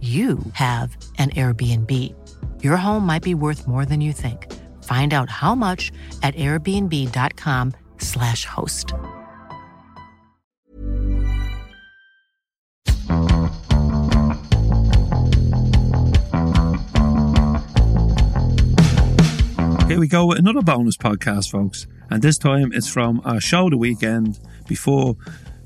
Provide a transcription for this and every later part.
you have an Airbnb. Your home might be worth more than you think. Find out how much at airbnb.com/slash host. Here we go with another bonus podcast, folks. And this time it's from our show the weekend before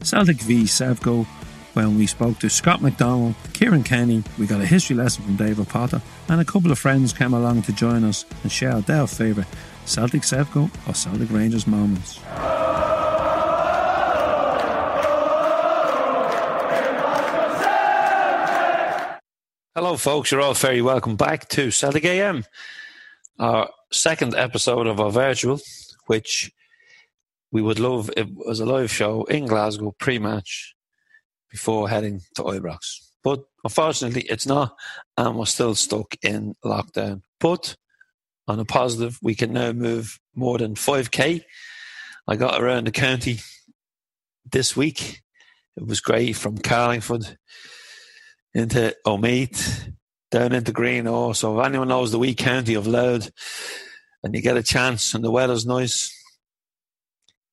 Celtic v Sevco when we spoke to Scott McDonald, Kieran Kenny, we got a history lesson from David Potter, and a couple of friends came along to join us and share their favourite Celtic Sevco or Celtic Rangers moments. Hello, folks. You're all very welcome back to Celtic AM, our second episode of our virtual, which we would love it was a live show in Glasgow pre-match before heading to Ibrox. But unfortunately, it's not, and we're still stuck in lockdown. But on a positive, we can now move more than 5k. I got around the county this week. It was great from Carlingford into Omeath, down into Greenore. So if anyone knows the wee county of Louth and you get a chance and the weather's nice,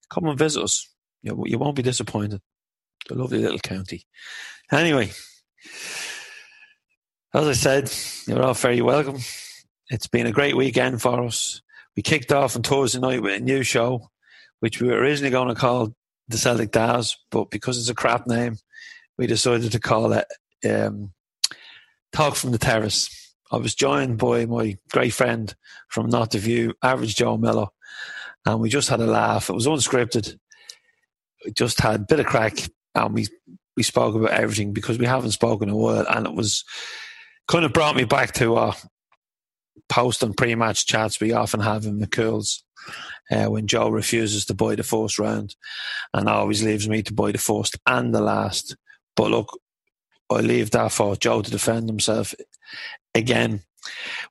come and visit us. You won't be disappointed. A lovely little county. Anyway, as I said, you're all very welcome. It's been a great weekend for us. We kicked off on Thursday night with a new show, which we were originally going to call the Celtic Daz, but because it's a crap name, we decided to call it um, Talk from the Terrace. I was joined by my great friend from Not the View, Average Joe Miller, and we just had a laugh. It was unscripted. We just had a bit of crack, and we we spoke about everything because we haven't spoken a word, and it was kind of brought me back to our post and pre-match chats we often have in McCool's uh, when Joe refuses to buy the first round, and always leaves me to buy the first and the last. But look, I leave that for Joe to defend himself again.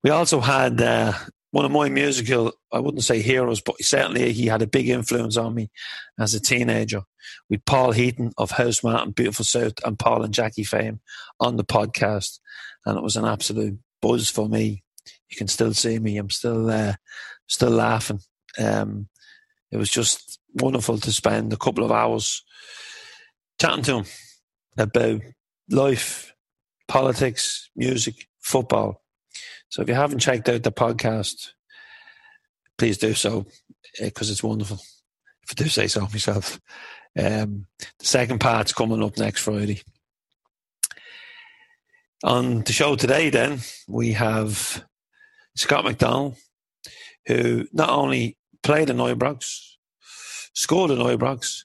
We also had uh, one of my musical, I wouldn't say heroes, but certainly he had a big influence on me as a teenager. With Paul Heaton of Housemart and Beautiful South and Paul and Jackie Fame on the podcast. And it was an absolute buzz for me. You can still see me. I'm still uh, still laughing. Um, it was just wonderful to spend a couple of hours chatting to him about life, politics, music, football. So if you haven't checked out the podcast, please do so because uh, it's wonderful. If I do say so myself. Um, the second part's coming up next Friday. On the show today, then, we have Scott McDonald, who not only played in Ibrox, scored in Ibrox,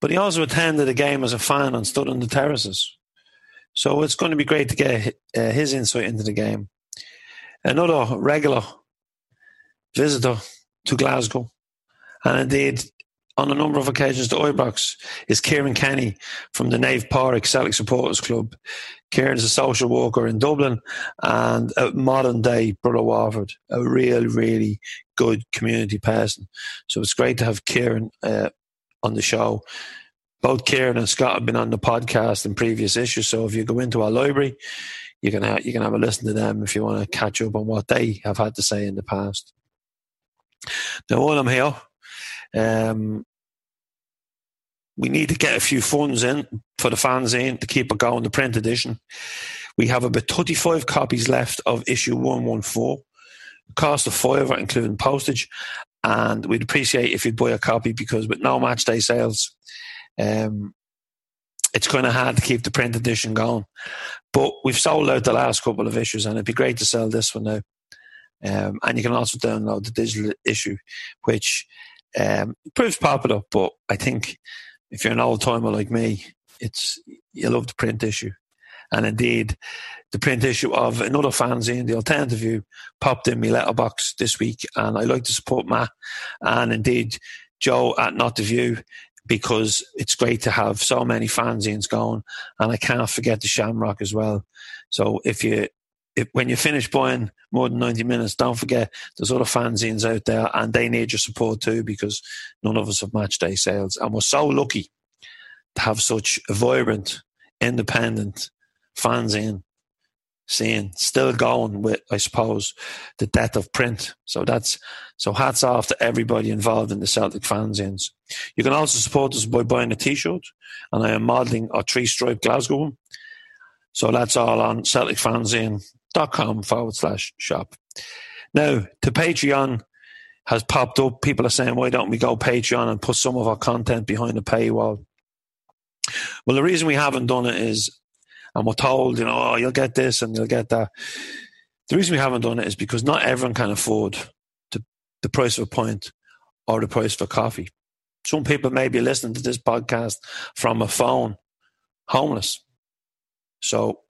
but he also attended a game as a fan and stood on the terraces. So it's going to be great to get uh, his insight into the game. Another regular visitor to Glasgow, and indeed on a number of occasions to Ibrox is Kieran Kenny from the Naomh Pádraig Celtic Supporters Club. Kieran is a social worker in Dublin and a modern day Brother Walfrid, a real, really good community person. So it's great to have Kieran uh, on the show. Both Kieran and Scott have been on the podcast in previous issues. So if you go into our library, you can have, you can have a listen to them if you want to catch up on what they have had to say in the past. Now, while I'm here, um, we need to get a few funds in for the fanzine to keep it going, the print edition. We have about 35 copies left of issue 114. Cost of five, including postage. And we'd appreciate if you'd buy a copy because with no match day sales, um, it's kind of hard to keep the print edition going. But we've sold out the last couple of issues, and it'd be great to sell this one now. Um, and you can also download the digital issue, which um, proves popular. But I think if you're an old timer like me, it's you love the print issue. And indeed, the print issue of another fanzine, The Alternative View, popped in my letterbox this week. And I like to support Matt and indeed Joe at Not the View because it's great to have so many fanzines going. And I can't forget the Shamrock as well. So if you if, when you finish buying more than 90 minutes, don't forget there's other fanzines out there and they need your support too because none of us have match day sales. And we're so lucky to have such a vibrant, independent fanzine scene still going with, I suppose, the death of print. So that's, so hats off to everybody involved in the Celtic fanzines. You can also support us by buying a t-shirt and I am modelling a three stripe Glasgow one. So that's all on Celtic fanzine dot com forward slash shop. Now, the Patreon has popped up. People are saying, why don't we go Patreon and put some of our content behind the paywall? Well, the reason we haven't done it is, and we're told, you know, oh, you'll get this and you'll get that. The reason we haven't done it is because not everyone can afford the, the price of a pint or the price for coffee. Some people may be listening to this podcast from a phone, homeless. So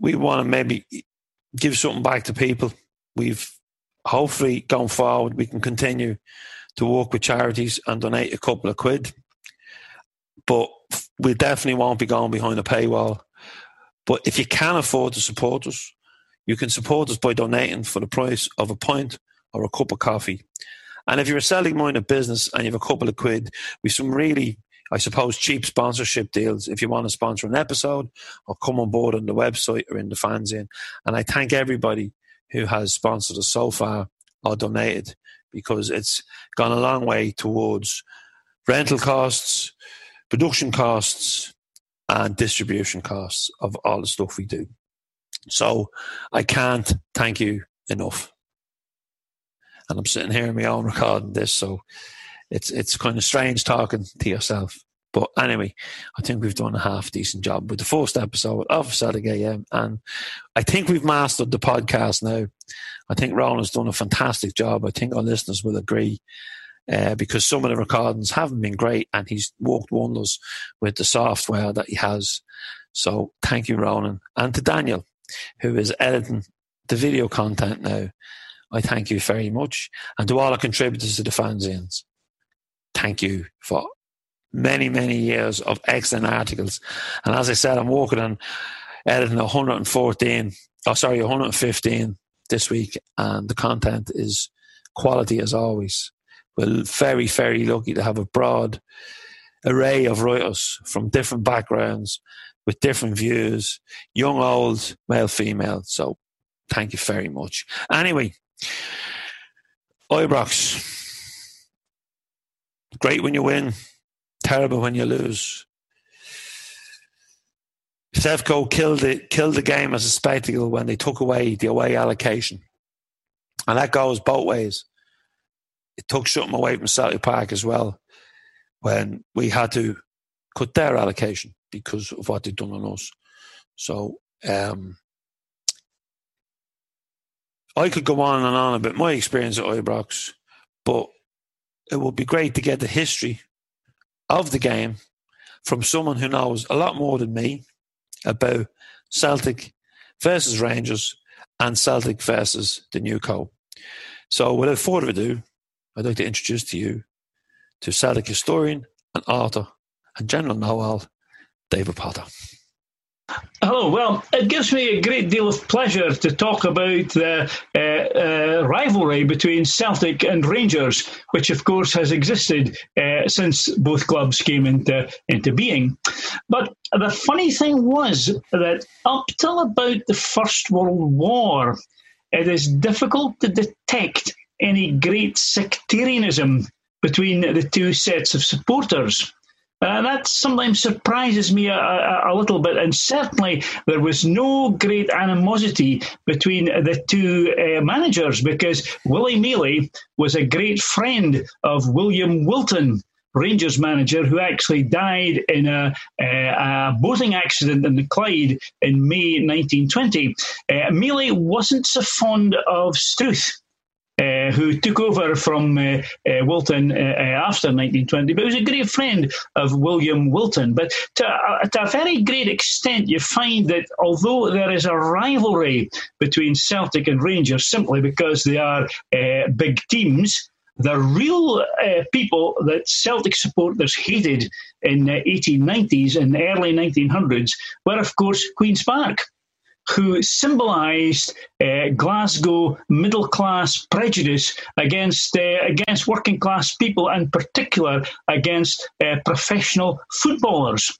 we want to maybe give something back to people. We've hopefully gone forward, we can continue to work with charities and donate a couple of quid. But we definitely won't be going behind a paywall. But if you can afford to support us, you can support us by donating for the price of a pint or a cup of coffee. And if you're a selling minded business and you have a couple of quid, with some really I suppose, cheap sponsorship deals if you want to sponsor an episode or come on board on the website or in the fanzine. And I thank everybody who has sponsored us so far or donated because it's gone a long way towards rental costs, production costs, and distribution costs of all the stuff we do. So I can't thank you enough. And I'm sitting here in my own recording this, so it's it's kind of strange talking to yourself. But anyway, I think we've done a half decent job with the first episode of Celtic AM, and I think we've mastered the podcast now. I think Roland's done a fantastic job. I think our listeners will agree. Uh, because some of the recordings haven't been great, and he's worked wonders with the software that he has. So thank you, Roland, and to Daniel, who is editing the video content now. I thank you very much, and to all our contributors to the fanzines thank you for many, many years of excellent articles. And as I said, I'm working on editing 114, oh, sorry, 115 this week, and the content is quality as always. We're very, very lucky to have a broad array of writers from different backgrounds with different views, young, old, male, female. So thank you very much. Anyway, Ibrox Great when you win, terrible when you lose. Sevco killed it, killed the game as a spectacle when they took away the away allocation, and that goes both ways. It took something away from Celtic Park as well when we had to cut their allocation because of what they'd done on us. So um, I could go on and on about my experience at Ibrox, but it would be great to get the history of the game from someone who knows a lot more than me about Celtic versus Rangers and Celtic versus the Newco. So, without further ado, I'd like to introduce to you to Celtic historian and author and general know David Potter. Hello. Well, it gives me a great deal of pleasure to talk about the uh, uh, rivalry between Celtic and Rangers, which, of course, has existed uh, since both clubs came into into being. But the funny thing was that up till about the First World War, it is difficult to detect any great sectarianism between the two sets of supporters. Uh, that sometimes surprises me a, a, a, little bit, and certainly there was no great animosity between the two uh, managers because Willie Maley was a great friend of William Wilton. Rangers manager who actually died in a, a, a boating accident in the Clyde in May 1920. Uh, Maley wasn't so fond of Struth. Uh, who took over from uh, uh, Wilton uh, uh, after 1920, but was a great friend of William Wilton. But to, uh, to, a very great extent, you find that although there is a rivalry between Celtic and Rangers simply because they are big teams, the real people that Celtic supporters hated in the 1890s and early 1900s were, of course, Queen's Park who symbolised uh, Glasgow middle class prejudice against uh, against working class people, and particular against uh, professional footballers.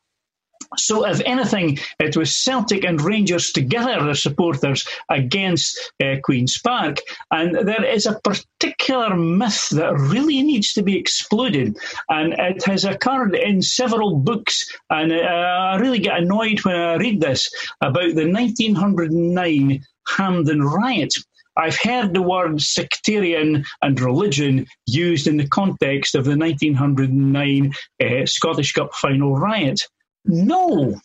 So, if anything, it was Celtic and Rangers together, the supporters, against uh, Queen's Park. And there is a particular myth that really needs to be exploded. And it has occurred in several books. And uh, I really get annoyed when I read this about the 1909 Hampden riot. I've heard the word sectarian and religion used in the context of the 1909 uh, Scottish Cup final riot. No.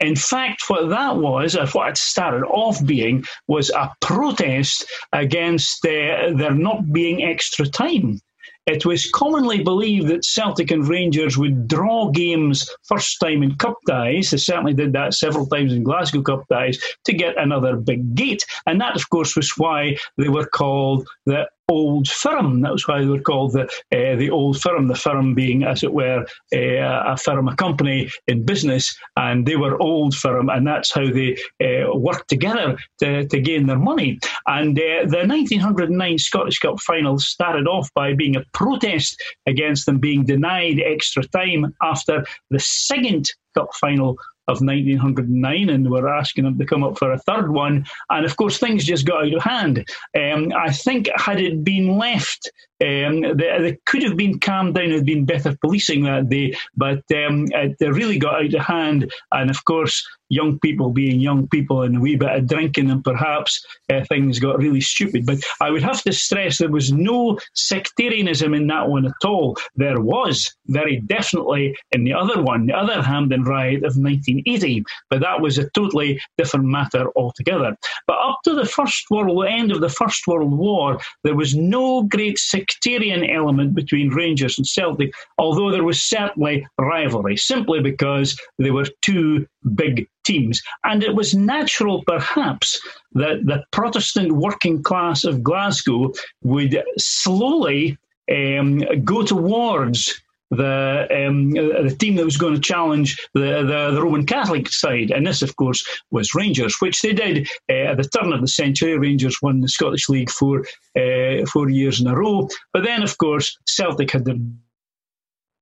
In fact, what that was, or what it started off being, was a protest against uh, there not being extra time. It was commonly believed that Celtic and Rangers would draw games first time in Cup ties. They certainly did that several times in Glasgow Cup ties to get another big gate. And that, of course, was why they were called the old firm. That was why they were called the uh, the old firm. The firm being, as it were, uh, a firm, a company in business, and they were old firm, and that's how they uh, worked together to, to gain their money. And the 1909 Scottish Cup final started off by being a protest against them being denied extra time after the second cup final of 1909, and we're asking them to come up for a third one. And of course, things just got out of hand. Um, I think had it been left, um, they, they, could have been calmed down. Had been better policing that day, but um, it, really got out of hand. And of course, young people being young people and a wee bit of drinking, and perhaps uh, things got really stupid. But I would have to stress there was no sectarianism in that one at all. There was very definitely in the other one, the other Hampden riot of 1980, but that was a totally different matter altogether. But up to the First World, the end of the First World War, there was no great sectarian element between Rangers and Celtic, although there was certainly rivalry, simply because they were two big teams. And it was natural, perhaps, that the Protestant working class of Glasgow would slowly um, go towards the um, the team that was going to challenge the, the, the, Roman Catholic side, and this, of course, was Rangers, which they did uh, at the turn of the century. Rangers won the Scottish League for uh, four years in a row, but then, of course, Celtic had the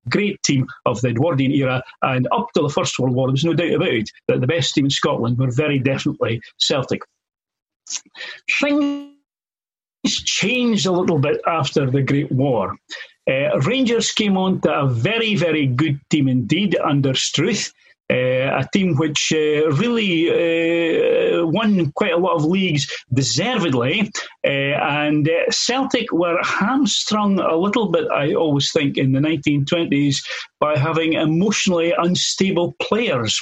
great team of the Edwardian era, and up to the First World War, there was no doubt about it that the best team in Scotland were very definitely Celtic. Things changed a little bit after the Great War. Uh, Rangers came on to a very, very good team indeed under Struth. Uh, a team which uh, really uh, won quite a lot of leagues deservedly. Uh, and uh, Celtic were hamstrung a little bit, I always think, in the 1920s by having emotionally unstable players.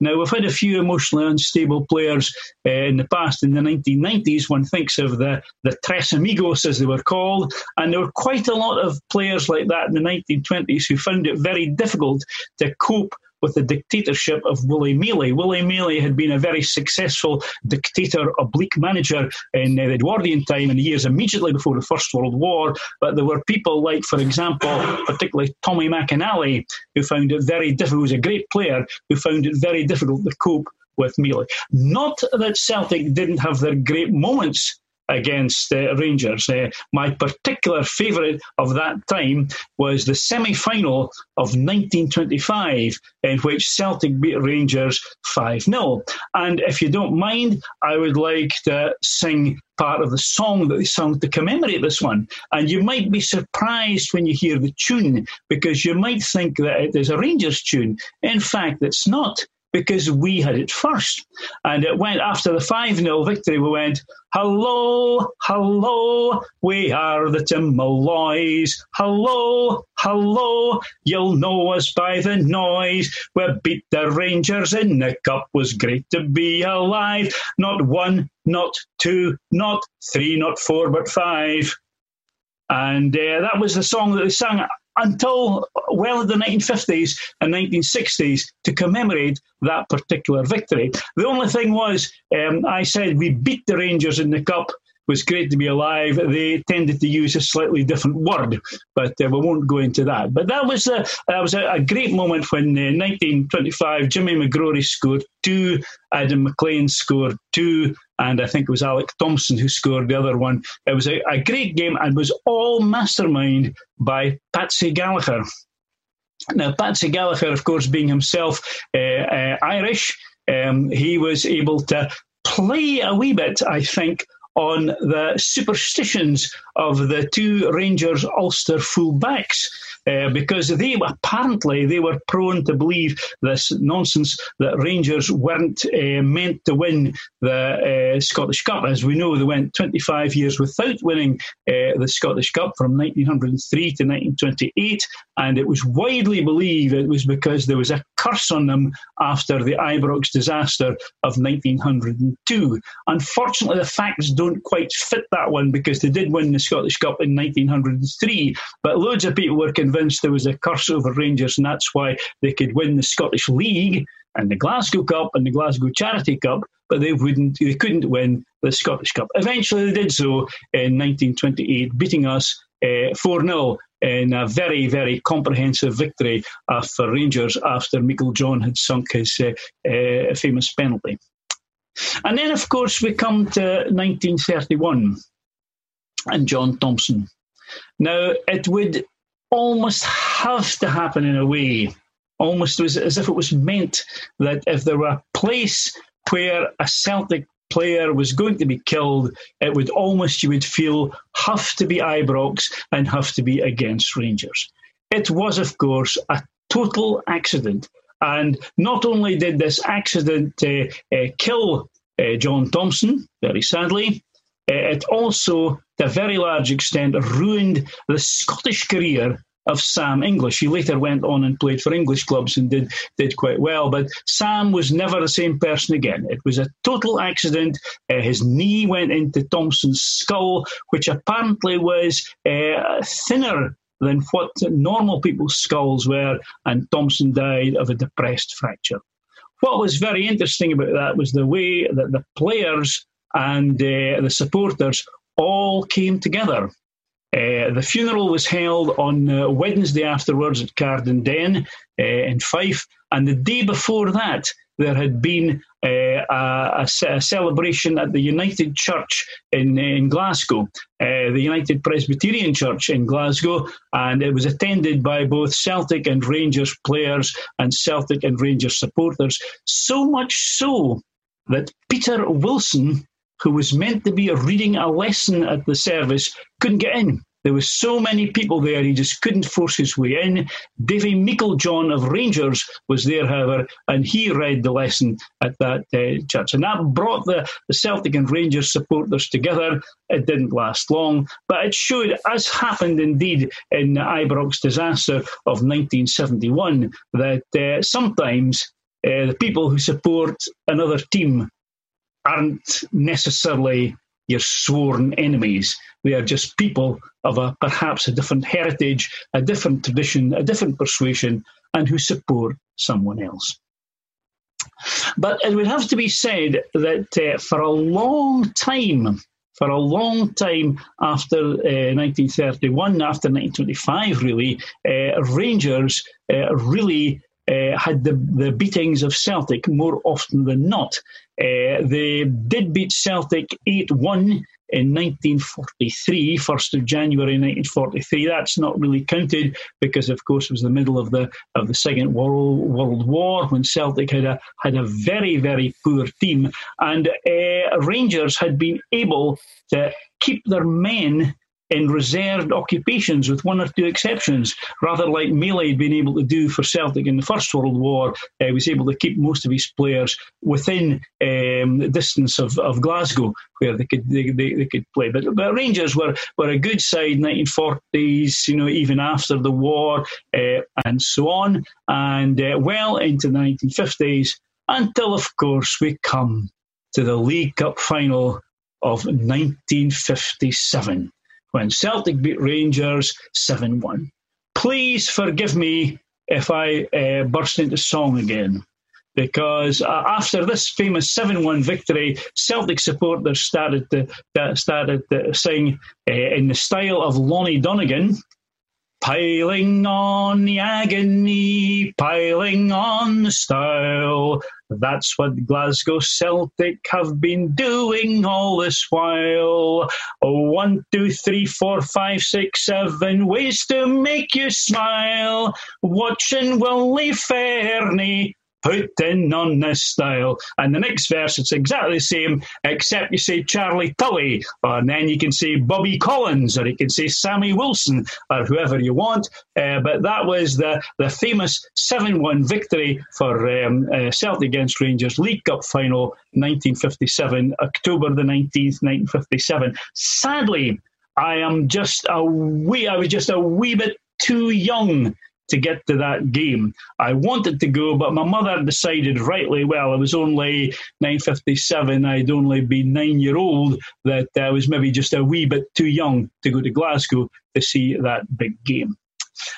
Now, we've had a few emotionally unstable players uh, in the past. In the 1990s, one thinks of the, the Tres Amigos, as they were called, and there were quite a lot of players like that in the 1920s who found it very difficult to cope with the dictatorship of Willie Maley. Willie Maley had been a very successful dictator, oblique manager in uh, the Edwardian time in the years immediately before the First World War. But there were people like, for example, particularly Tommy McInally, who found it very difficult, who was a great player, who found it very difficult to cope with Maley. Not that Celtic didn't have their great moments against uh, Rangers. Uh, my particular favourite of that time was the semi final of 1925, in which Celtic beat Rangers 5 0. And if you don't mind, I would like to sing part of the song that they sung to commemorate this one. And you might be surprised when you hear the tune, because you might think that it is a Rangers tune. In fact, it's not because we had it first. And it went after the 5 0 victory, we went, Hello, hello, we are the Timmaloys. Hello, hello, you'll know us by the noise. We beat the Rangers in the cup, was great to be alive. Not one, not two, not three, not four, but five. And uh, that was the song that they sang until well in the 1950s and 1960s to commemorate that particular victory. The only thing was, um, I said we beat the Rangers in the Cup. Was great to be alive. They tended to use a slightly different word, but uh, we won't go into that. But that was a, that was a, a great moment when uh, 1925 Jimmy McGrory scored two, Adam McLean scored two, and I think it was Alec Thomson who scored the other one. It was a, a great game and was all masterminded by Patsy Gallacher. Now, Patsy Gallacher, of course, being himself uh, uh, Irish, um, he was able to play a wee bit, I think, on the superstitions of the two Rangers Ulster fullbacks. Uh, because they apparently they were prone to believe this nonsense that Rangers weren't uh, meant to win the uh, Scottish Cup. As we know, they went 25 years without winning uh, the Scottish Cup from 1903 to 1928, and it was widely believed it was because there was a curse on them after the Ibrox disaster of 1902. Unfortunately, the facts don't quite fit that one because they did win the Scottish Cup in 1903, but loads of people were convinced there was a curse over Rangers, and that's why they could win the Scottish League and the Glasgow Cup and the Glasgow Charity Cup, but they wouldn't, they couldn't win the Scottish Cup. Eventually, they did so in 1928, beating us uh, 4 uh, 0 in a very, very comprehensive victory uh, for Rangers after Meiklejohn had sunk his uh, uh, famous penalty. And then, of course, we come to 1931 and John Thomson. Now, it would almost have to happen in a way, almost as, as if it was meant that if there were a place where a Celtic player was going to be killed, it would almost, you would feel, have to be Ibrox and have to be against Rangers. It was, of course, a total accident. And not only did this accident uh, uh, kill uh, John Thomson, very sadly, uh, it also, to a very large extent, ruined the Scottish career of Sam English. He later went on and played for English clubs and did did quite well. But Sam was never the same person again. It was a total accident. Uh, his knee went into Thomson's skull, which apparently was uh, thinner than what normal people's skulls were, and Thomson died of a depressed fracture. What was very interesting about that was the way that the players and uh, the supporters all came together. Uh, the funeral was held on uh, Wednesday afterwards at Cardenden uh, in Fife, and the day before that, there had been uh, a, a, celebration at the United Church in, in Glasgow, uh, the United Presbyterian Church in Glasgow, and it was attended by both Celtic and Rangers players and Celtic and Rangers supporters. So much so that Peter Wilson who was meant to be reading a lesson at the service, couldn't get in. There were so many people there, he just couldn't force his way in. Davy Meiklejohn of Rangers was there, however, and he read the lesson at that uh, church. And that brought the, the Celtic and Rangers supporters together. It didn't last long, but it showed, as happened indeed in the Ibrox disaster of 1971, that uh, sometimes uh, the people who support another team aren't necessarily your sworn enemies. They are just people of a perhaps a different heritage, a different tradition, a different persuasion, and who support someone else. But it would have to be said that uh, for a long time, for a long time after uh, 1931, after 1925, really, uh, Rangers uh, really uh, had the, the beatings of Celtic more often than not. Uh, they did beat Celtic 8 1 in 1943, 1st of January 1943. That's not really counted because, of course, it was the middle of the of the Second World World War when Celtic had a had a very very poor team, and uh, Rangers had been able to keep their men in reserved occupations, with one or two exceptions, rather like Maley had been able to do for Celtic in the First World War. Uh, was able to keep most of his players within um, the distance of, of Glasgow, where they could they, they, they, could play. But, but Rangers were, were a good side, in the 1940s, you know, even after the war, uh, and so on, and uh, well into the 1950s, until, of course, we come to the League Cup final of 1957 when Celtic beat Rangers 7 1. Please forgive me if I uh, burst into song again. Because uh, after this famous 7 1 victory, Celtic supporters started to, uh, started to sing uh, in the style of Lonnie Donegan, Piling on the agony, piling on the style. That's what Glasgow Celtic have been doing all this while. Oh, one, two, three, four, five, six, seven ways to make you smile. Watching Willie Fernie putting on this style. And the next verse, it's exactly the same, except you say Charlie Tully, and then you can say Bobby Collins, or you can say Sammy Wilson, or whoever you want. Uh, but that was the, the famous 7 1 victory for um, uh, Celtic against Rangers League Cup final 1957, October the 19th, 1957. Sadly, I am just a wee, I was just a wee bit too young to get to that game. I wanted to go, but my mother decided rightly well, I was only 957, I'd only been nine year old, that I was maybe just a wee bit too young to go to Glasgow to see that big game.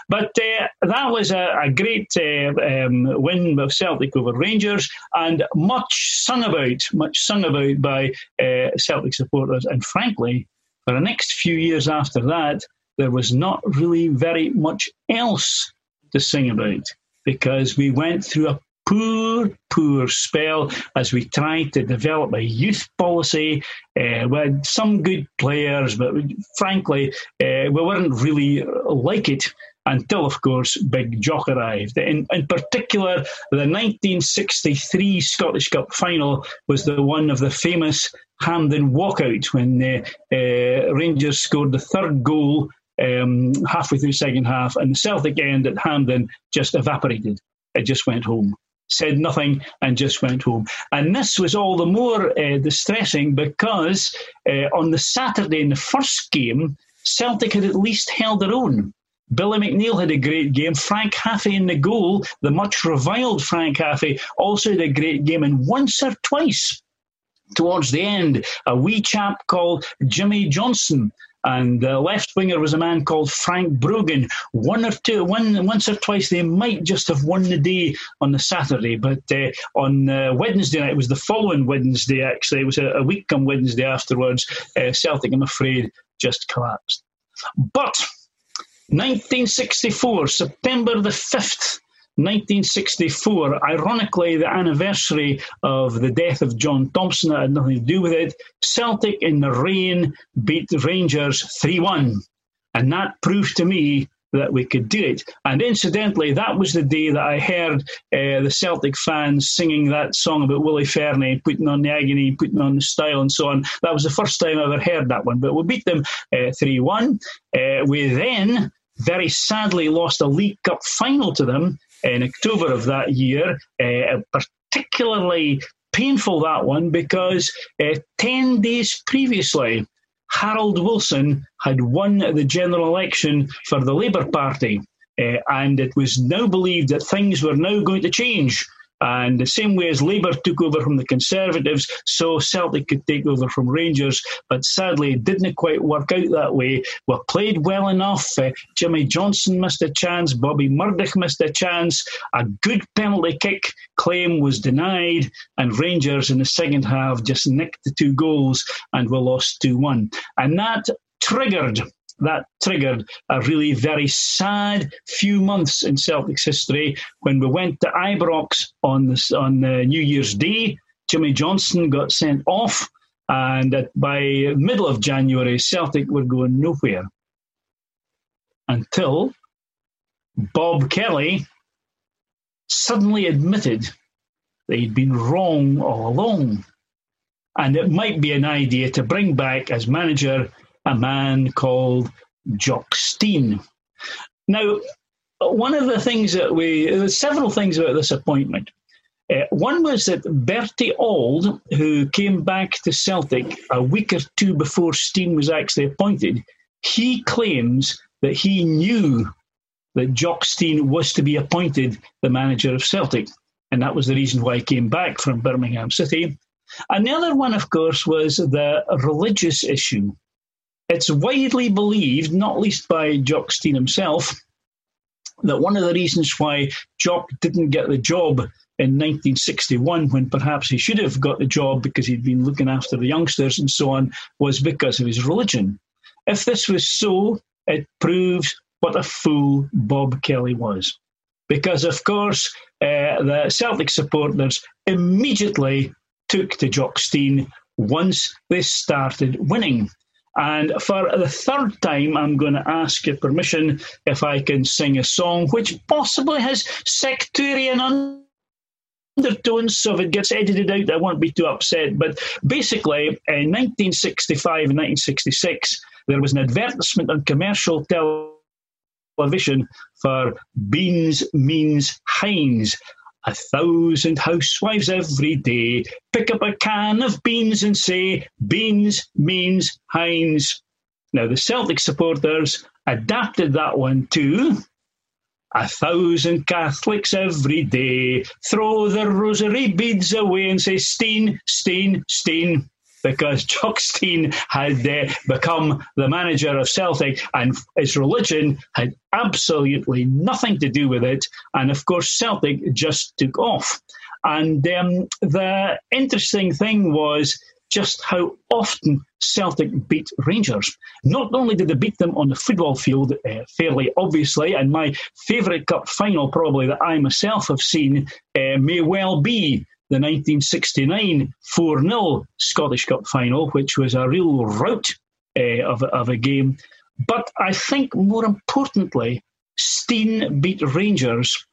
But uh, that was a, a great uh, um, win of Celtic over Rangers, and much sung about, much sung about by uh, Celtic supporters. And frankly, for the next few years after that, there was not really very much else to sing about because we went through a poor, poor spell as we tried to develop a youth policy. Uh, we had some good players, but frankly, uh, we weren't really like it until, of course, Big Jock arrived. In, in particular, the 1963 Scottish Cup final was the one of the famous Hampden walkout when uh, uh, Rangers scored the third goal um, halfway through the second half, and the Celtic end at Hampden just evaporated. It just went home. Said nothing and just went home. And this was all the more uh, distressing because uh, on the Saturday in the first game, Celtic had at least held their own. Billy McNeill had a great game. Frank Haffey in the goal, the much reviled Frank Haffey, also had a great game. And once or twice towards the end, a wee chap called Jimmy Johnstone and the left winger was a man called Frank Brogan. One or two, one once or twice, they might just have won the day on the Saturday, but uh, on uh, Wednesday night, it was the following Wednesday. Actually, it was a, a week on Wednesday afterwards. Uh, Celtic, I'm afraid, just collapsed. But 1964, September the fifth. 1964, ironically, the anniversary of the death of John Thomson that had nothing to do with it. Celtic in the rain beat Rangers 3 1. And that proved to me that we could do it. And incidentally, that was the day that I heard uh, the Celtic fans singing that song about Willie Fernie, putting on the agony, putting on the style, and so on. That was the first time I ever heard that one. But we beat them uh, 3 uh, 1. Uh, we then very sadly lost a League Cup final to them in October of that year. Uh, particularly painful that one because uh, 10 days previously, Harold Wilson had won the general election for the Labour Party. Uh, and it was now believed that things were now going to change And the same way as Labour took over from the Conservatives, so Celtic could take over from Rangers. But sadly, it didn't quite work out that way. We played well enough. Uh, Jimmy Johnstone missed a chance. Bobby Murdoch missed a chance. A good penalty kick claim was denied. And Rangers in the second half just nicked the two goals and we lost 2 1. And that triggered that triggered a really very sad few months in Celtic's history when we went to Ibrox on this, on uh, New Year's Day. Jimmy Johnstone got sent off, and by middle of January, Celtic were going nowhere until Bob Kelly suddenly admitted he'd been wrong all along. And it might be an idea to bring back as manager a man called Jock Stein. Now, one of the things that we, there's several things about this appointment. Uh, one was that Bertie Auld, who came back to Celtic a week or two before Stein was actually appointed, he claims that he knew that Jock Stein was to be appointed the manager of Celtic. And that was the reason why he came back from Birmingham City. And the other one, of course, was the religious issue. It's widely believed, not least by Jock Stein himself, that one of the reasons why Jock didn't get the job in 1961, when perhaps he should have got the job because he'd been looking after the youngsters and so on, was because of his religion. If this was so, it proves what a fool Bob Kelly was. Because, of course, uh, the Celtic supporters immediately took to Jock Stein once they started winning. And for the third time, I'm going to ask your permission if I can sing a song which possibly has sectarian undertones, so if it gets edited out, I won't be too upset. But basically, in 1965 and 1966, there was an advertisement on commercial television for Beans Means Heinz. A thousand housewives every day pick up a can of beans and say, Beans means Heinz. Now, the Celtic supporters adapted that one too. A thousand Catholics every day throw their rosary beads away and say, Stein, Stein, Stein because Jock Stein had uh, become the manager of Celtic and his religion had absolutely nothing to do with it. And of course, Celtic just took off. And um, the interesting thing was just how often Celtic beat Rangers. Not only did they beat them on the football field uh, fairly obviously, and my favourite cup final, probably that I myself have seen, uh, may well be the 1969 4 0 Scottish Cup final, which was a real rout uh, of, of a game. But I think more importantly, Stein beat Rangers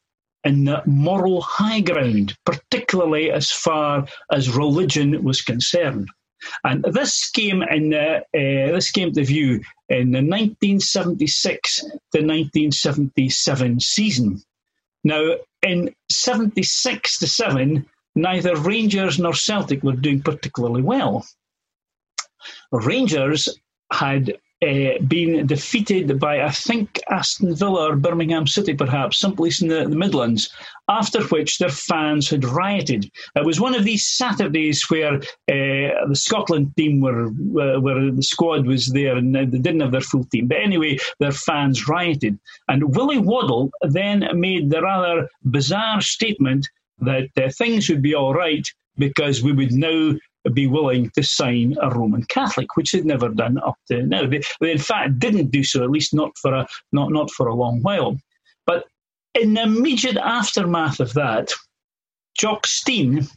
in the moral high ground, particularly as far as religion was concerned. And this came in uh, uh, this came to view in the 1976 to 1977 season. Now, in 76 to 7, neither Rangers nor Celtic were doing particularly well. Rangers had uh, been defeated by, I think, Aston Villa or Birmingham City, perhaps, someplace in the, the, Midlands, after which their fans had rioted. It was one of these Saturdays where uh, the Scotland team were, uh, where the squad was there and they didn't have their full team. But anyway, their fans rioted. And Willie Waddell then made the rather bizarre statement that uh, things would be all right because we would now be willing to sign a Roman Catholic, which they'd never done up to now. They, they, in fact didn't do so, at least not for a not not for a long while. But in the immediate aftermath of that, Jock Stein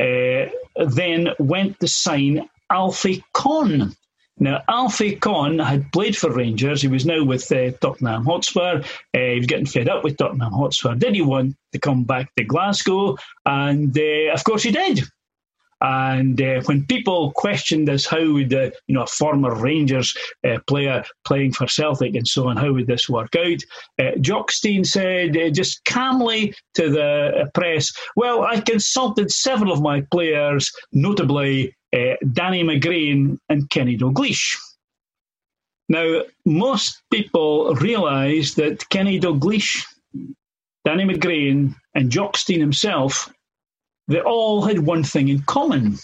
uh, then went to sign Alfie Conn now, Alfie Conn had played for Rangers. He was now with uh, Tottenham Hotspur. Uh, he was getting fed up with Tottenham Hotspur. Did he want to come back to Glasgow? And uh, of course he did. And uh, when people questioned us, how would uh, you know a former Rangers uh, player playing for Celtic and so on, how would this work out? Uh, Jock Stein said uh, just calmly to the press, "Well, I consulted several of my players, notably uh, Danny McGrain and Kenny Dalglish. Now, most people realise that Kenny Dalglish, Danny McGrain, and Jock Stein himself they all had one thing in common.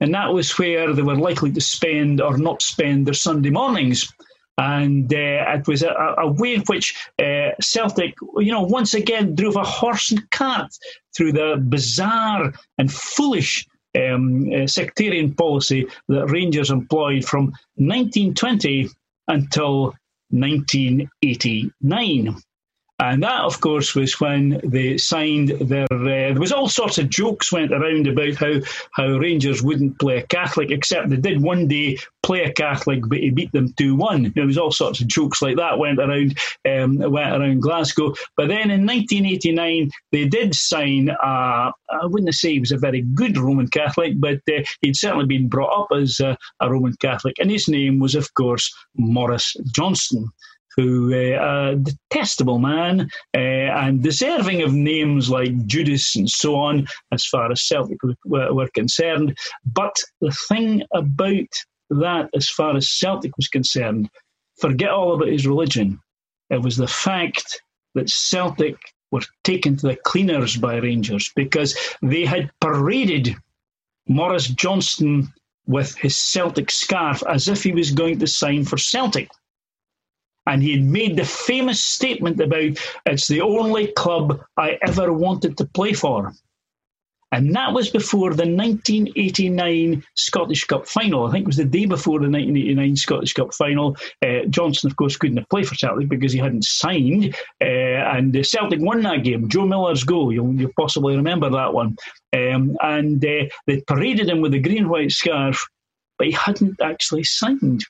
And that was where they were likely to spend or not spend their Sunday mornings. And uh, it was a, a, way in which uh, Celtic, you know, once again drove a horse and cart through the bizarre and foolish um, uh, sectarian policy that Rangers employed from 1920 until 1989. And that, of course, was when they signed their. Uh, there was all sorts of jokes went around about how how Rangers wouldn't play a Catholic, except they did one day play a Catholic, but he beat them two one. There was all sorts of jokes like that went around um, went around Glasgow. But then in 1989, they did sign. Uh, I wouldn't say he was a very good Roman Catholic, but uh, he'd certainly been brought up as a Roman Catholic, and his name was, of course, Maurice Johnston who uh, a detestable man uh, and deserving of names like Judas and so on, as far as Celtic were, were concerned. But the thing about that, as far as Celtic was concerned, forget all about his religion. It was the fact that Celtic were taken to the cleaners by Rangers because they had paraded Maurice Johnston with his Celtic scarf as if he was going to sign for Celtic. And he had made the famous statement about it's the only club I ever wanted to play for. And that was before the 1989 Scottish Cup final. I think it was the day before the 1989 Scottish Cup final. Uh, Johnston, of course, couldn't have played for Celtic because he hadn't signed. Uh, and Celtic won that game. Joe Miller's goal. You'll, you'll possibly remember that one. Um, and uh, they paraded him with a green white scarf, but he hadn't actually signed.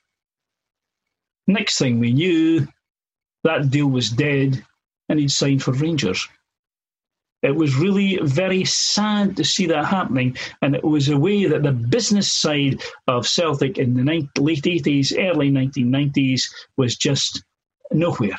Next thing we knew, that deal was dead and he'd signed for Rangers. It was really very sad to see that happening, and it was a way that the business side of Celtic in the late 80s, early 1990s was just nowhere.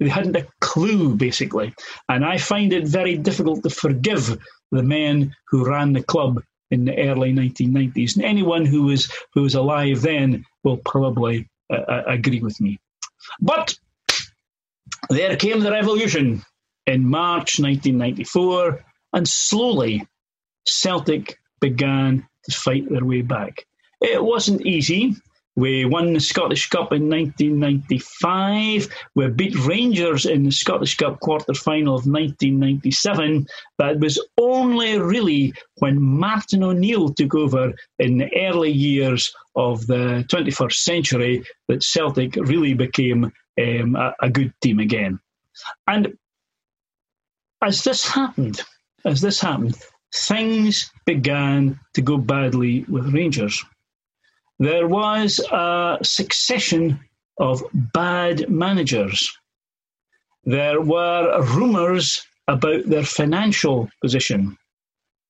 They hadn't a clue, basically. And I find it very difficult to forgive the men who ran the club in the early 1990s. And anyone who was, who was alive then will probably uh, agree with me. But there came the revolution in March 1994, and slowly Celtic began to fight their way back. It wasn't easy. We won the Scottish Cup in 1995. We beat Rangers in the Scottish Cup quarter final of 1997. But it was only really when Martin O'Neill took over in the early years of the 21st century that Celtic really became um, a, a good team again. And as this happened, as this happened, things began to go badly with Rangers there was a succession of bad managers. There were rumours about their financial position.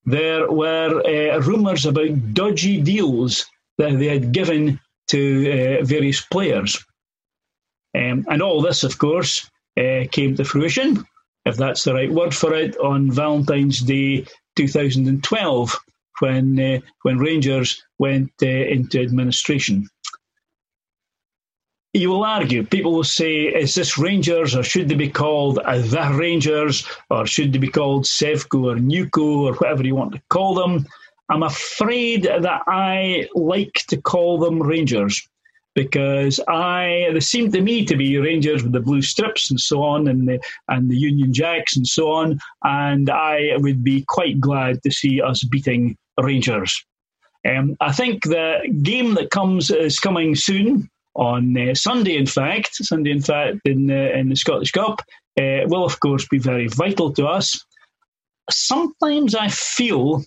There were uh, rumours about dodgy deals that they had given to uh, various players. Um, and all this, of course, uh, came to fruition, if that's the right word for it, on Valentine's Day 2012 when uh, when Rangers went uh, into administration. You will argue, people will say, is this Rangers or should they be called the Rangers or should they be called Sevco or Newco or whatever you want to call them? I'm afraid that I like to call them Rangers because I they seem to me to be Rangers with the blue strips and so on, and the and the Union Jacks and so on. And I would be quite glad to see us beating Rangers. Um, I think the game that comes is coming soon on uh, Sunday. In fact, Sunday, in fact, in uh, in the Scottish Cup uh, will of course be very vital to us. Sometimes I feel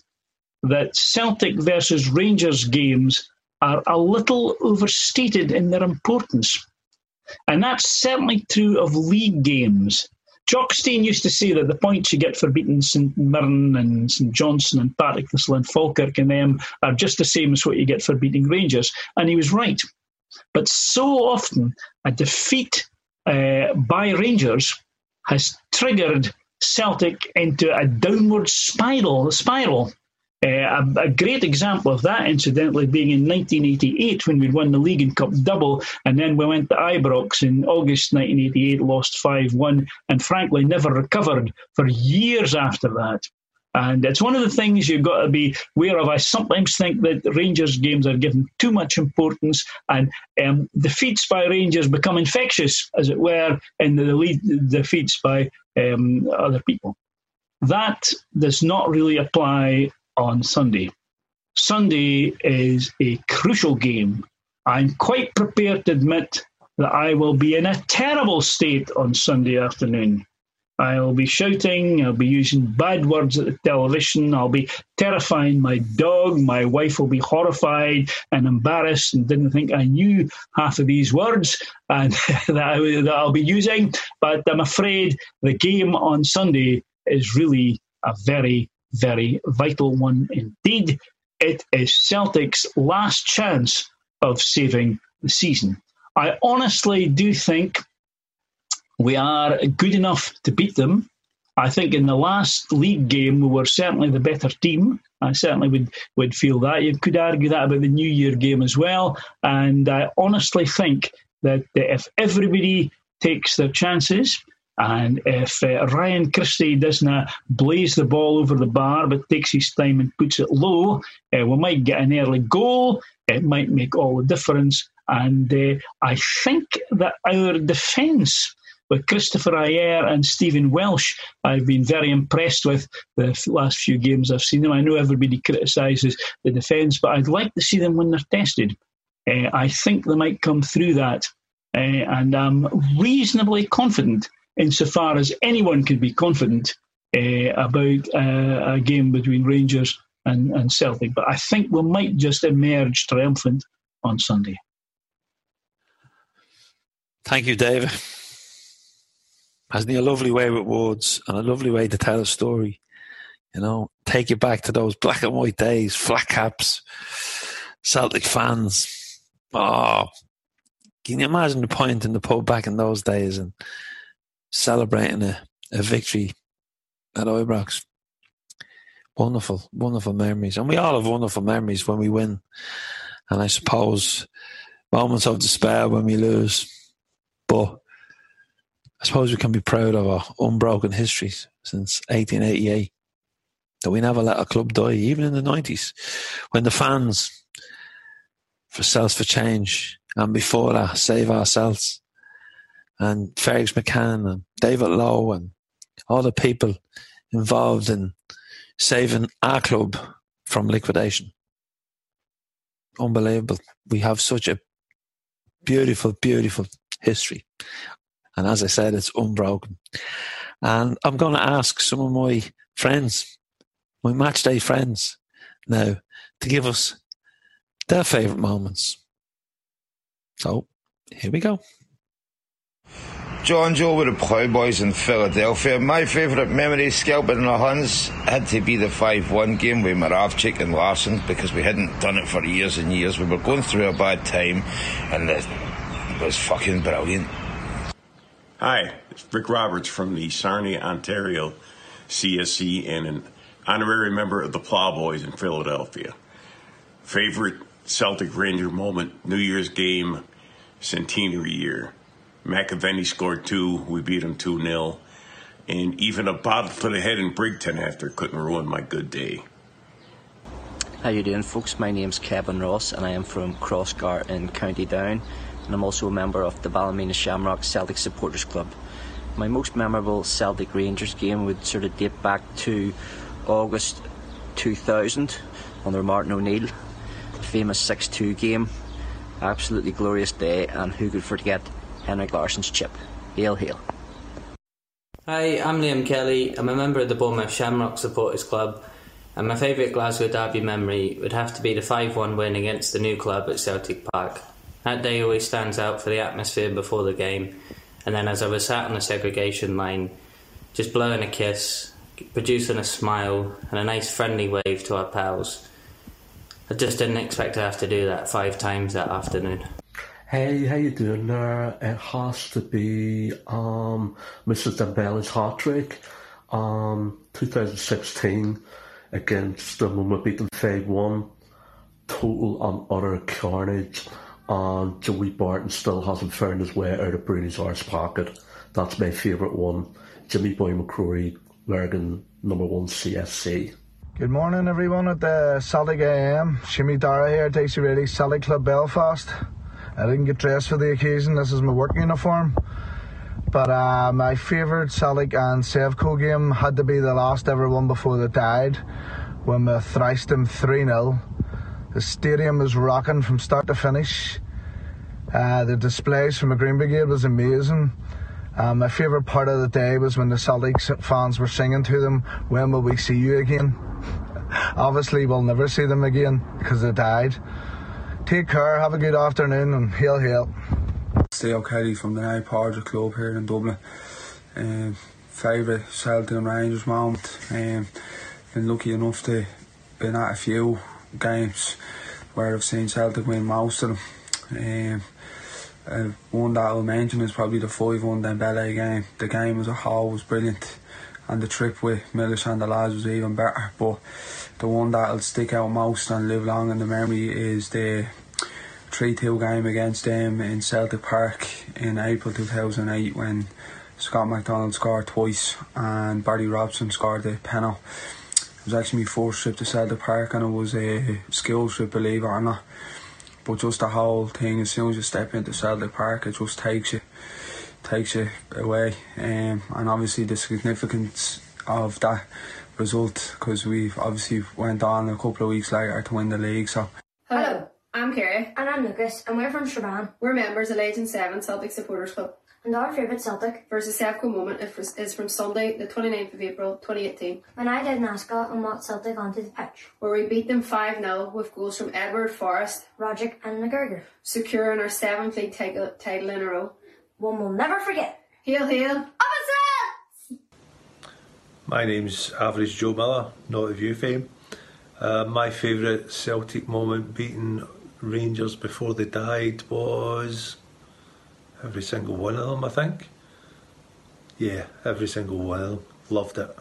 that Celtic versus Rangers games are a little overstated in their importance. And that's certainly true of league games. Jock Stein used to say that the points you get for beating St Mirren and St Johnstone and Partick Thistle and Falkirk and them are just the same as what you get for beating Rangers. And he was right. But so often, a defeat uh, by Rangers has triggered Celtic into a downward spiral, spiral uh, a, a, great example of that, incidentally, being in 1988 when we won the League and Cup double, and then we went to Ibrox in August 1988, lost 5 1, and frankly never recovered for years after that. And it's one of the things you've got to be aware of. I sometimes think that Rangers games are given too much importance, and um, defeats by Rangers become infectious, as it were, in the lead defeats by um, other people. That does not really apply on Sunday. Sunday is a crucial game. I'm quite prepared to admit that I will be in a terrible state on Sunday afternoon. I'll be shouting, I'll be using bad words at the television, I'll be terrifying my dog, my wife will be horrified and embarrassed and didn't think I knew half of these words and that, I, that I'll be using. But I'm afraid the game on Sunday is really a very, very vital one indeed. It is Celtic's last chance of saving the season. I honestly do think we are good enough to beat them. I think in the last league game we were certainly the better team. I certainly would, would feel that. You could argue that about the New Year game as well. And I honestly think that if everybody takes their chances, and if uh, Ryan Christie doesn't blaze the ball over the bar but takes his time and puts it low, uh, we might get an early goal. It might make all the difference. And uh, I think that our defence with Kristoffer Ajer and Stephen Welsh, I've been very impressed with the last few games I've seen them. I know everybody criticises the defence, but I'd like to see them when they're tested. Uh, I think they might come through that. Uh, and I'm reasonably confident, insofar as anyone can be confident uh, about uh, a game between Rangers and, and Celtic. But I think we might just emerge triumphant on Sunday. Thank you, David. Hasn't he a lovely way with words and a lovely way to tell a story? You know, take you back to those black and white days, flat caps, Celtic fans. Oh, can you imagine the point in the pub back in those days and celebrating a, a victory at Ibrox? Wonderful, wonderful memories. And we all have wonderful memories when we win. And I suppose moments of despair when we lose. But I suppose we can be proud of our unbroken history since 1888. That we never let a club die, even in the 90s, when the fans for for Change and before that, Save Our Celts and Fergus McCann and David Lowe and all the people involved in saving our club from liquidation. Unbelievable. We have such a beautiful, beautiful history. And as I said, it's unbroken. And I'm going to ask some of my friends, my match day friends, now to give us their favourite moments. So here we go. John Joe with the Plowboys in Philadelphia. My favourite memory, scalping the Huns, had to be the 5 1 game with Moravcik and Larsson because we hadn't done it for years and years. We were going through a bad time and it was fucking brilliant. Hi, it's Rick Roberts from the Sarnia, Ontario CSC and an honorary member of the Plowboys in Philadelphia. Favorite Celtic Ranger moment, New Year's game, centenary year. McAvennie scored two. We beat him 2 0. And even a to the head in Brigton after couldn't ruin my good day. How you doing, folks? My name's Kevin Ross, and I am from Crossgar in County Down, and I'm also a member of the Ballymena Shamrock Celtic Supporters Club. My most memorable Celtic Rangers game would sort of date back to August 2000 under Martin O'Neill, famous 6-2 game. Absolutely glorious day, and who could forget Henrik Larsson's chip. Hail, hail. Hi, I'm Liam Kelly. I'm a member of the Bournemouth Shamrock Supporters Club, and my favourite Glasgow Derby memory would have to be the 5 1 win against the new club at Celtic Park. That day always stands out for the atmosphere before the game, and then as I was sat on the segregation line, just blowing a kiss, producing a smile, and a nice friendly wave to our pals. I just didn't expect to have to do that five times that afternoon. Hey, how you doing there? It has to be um, Moussa Dembele's hat trick, um, 2016 against the when we beat them 5-1. Total and utter carnage. And Joey Barton still hasn't found his way out of Broony's arse pocket. That's my favourite one. Jimmy Boy McCrory Lurgan number one CSC. Good morning, everyone at the Celtic AM. Shimmy Dara here, Dicey Ready, Celtic Club Belfast. I didn't get dressed for the occasion. This is my work uniform. But uh, my favourite Celtic and Sevco game had to be the last ever one before they died, when we thrashed them 3 0. The stadium was rocking from start to finish. Uh, the displays from the Green Brigade was amazing. Um, my favourite part of the day was when the Celtic fans were singing to them, When will we see you again? Obviously, we'll never see them again because they died. Take care, have a good afternoon, and hail, hail. Steve Kelly from the Night Porter Club here in Dublin. Um, favourite Celtic and Rangers moment. Um, been lucky enough to been at a few games where I've seen Celtic win most of them. Um, uh, one that I'll mention is probably the 5 1 Dembele game. The game as a whole was brilliant, and the trip with Milish and the lads was even better. But the one that'll stick out most and live long in the memory is the 3 2 game against them in Celtic Park in April 2008 when Scott McDonald scored twice and Barry Robson scored the penalty. It was actually my first trip to Celtic Park and it was a skill trip, believe it or not. But just the whole thing, as soon as you step into Celtic Park, it just takes you takes you away. Um, and obviously the significance of that result, because we obviously went on a couple of weeks later to win the league. So. Hello, I'm Kerry. And I'm Lucas, and we're from Strabane. We're members of Legend 7 Celtic Supporters Club. And our favourite Celtic versus Sevco moment is from Sunday, the 29th of April 2018. When I did Ascot and walked Celtic onto the pitch. Where we beat them 5 0 with goals from Edouard Forrest, Rogic, and McGregor. Securing our seventh league title, title in a row. One we'll never forget. Hail, hail. Up My name's Average Joe Miller, not of you fame. Uh, my favourite Celtic moment beating Rangers before they died was every single one of them, I think. Yeah, every single one of them. Loved it.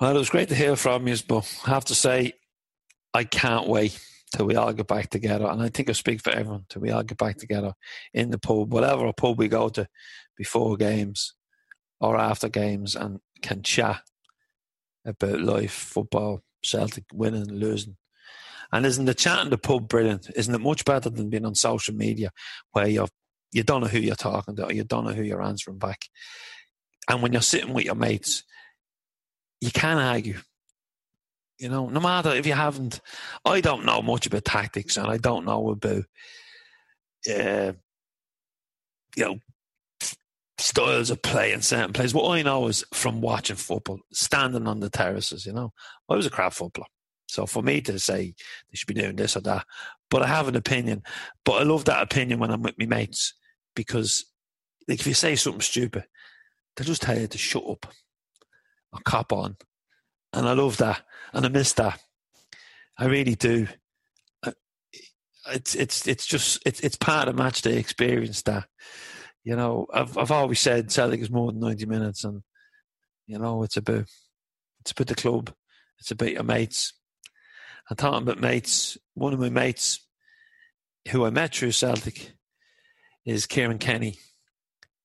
Well, it was great to hear from you, but I have to say, I can't wait till we all get back together. And I think I speak for everyone till we all get back together in the pub, whatever pub we go to before games or after games, and can chat about life, football, Celtic winning losing. And isn't the chat in the pub brilliant? Isn't it much better than being on social media where you're you don't know who you're talking to, or you don't know who you're answering back. And when you're sitting with your mates, you can't argue. You know, no matter if you haven't, I don't know much about tactics, and I don't know about, uh, you know, styles of play in certain plays. What I know is from watching football, standing on the terraces. You know, I was a crap footballer, so for me to say they should be doing this or that, but I have an opinion. But I love that opinion when I'm with my mates because like if you say something stupid, they'll just tell you to shut up or cop on. And I love that. And I miss that. I really do. Uh, it's it's it's just it's it's part of match day experience that you know I've I've always said Celtic is more than ninety minutes and you know it's about it's about the club it's about your mates and talking about mates one of my mates who I met through Celtic is Kieran Kenny.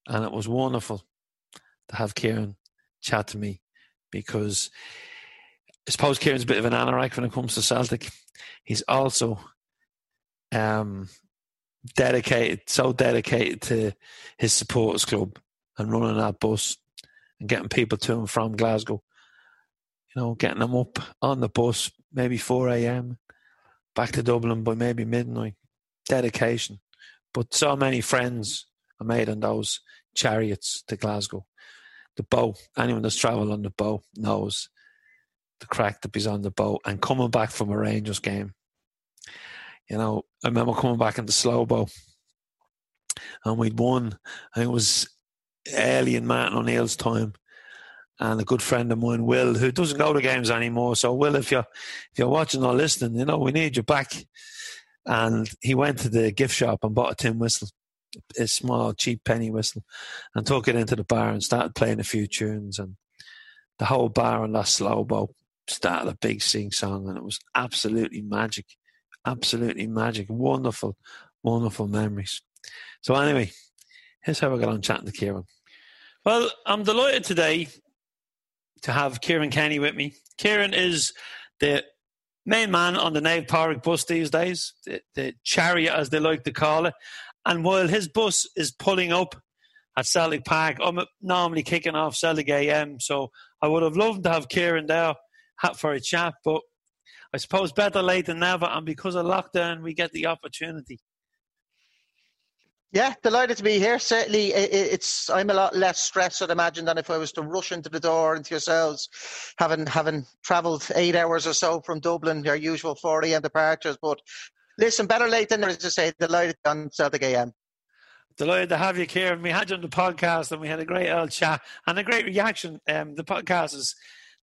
And it was wonderful to have Kieran chat to me because I suppose Kieran's a bit of an anorak when it comes to Celtic. He's also um, dedicated, so dedicated to his supporters club and running that bus and getting people to and from Glasgow. You know, getting them up on the bus, maybe 4 a.m., back to Dublin by maybe midnight. Dedication. But so many friends are made on those chariots to Glasgow. The boat, anyone that's travelled on the boat knows the crack that is on the boat. And coming back from a Rangers game, you know, I remember coming back in the slow boat and we'd won. Think it was early in Martin O'Neill's time. And a good friend of mine, Will, who doesn't go to games anymore. So, Will, if you're if you're watching or listening, you know we need you back and he went to the gift shop and bought a tin whistle, a small, cheap penny whistle, and took it into the bar and started playing a few tunes. And the whole bar on that slow boat started a big sing song, and it was absolutely magic. Absolutely magic. Wonderful, wonderful memories. So, anyway, here's how I got on chatting to Kieran. Well, I'm delighted today to have Kieran Kenny with me. Kieran is the main man on the Naomh Pádraig bus these days, the, the chariot as they like to call it. And while his bus is pulling up at Celtic Park, I'm normally kicking off Celtic AM, so I would have loved to have Kieran there for a chat, but I suppose better late than never. And because of lockdown, we get the opportunity. Yeah, delighted to be here. Certainly, it's I'm a lot less stressed, I'd imagine, than if I was to rush into the door into yourselves, having having travelled eight hours or so from Dublin, your usual 4 a.m. departures. But listen, better late than never, as I say. Delighted on Celtic AM. Delighted to have you, Kieran. We had you on the podcast and we had a great old chat and a great reaction. Um, the podcast is,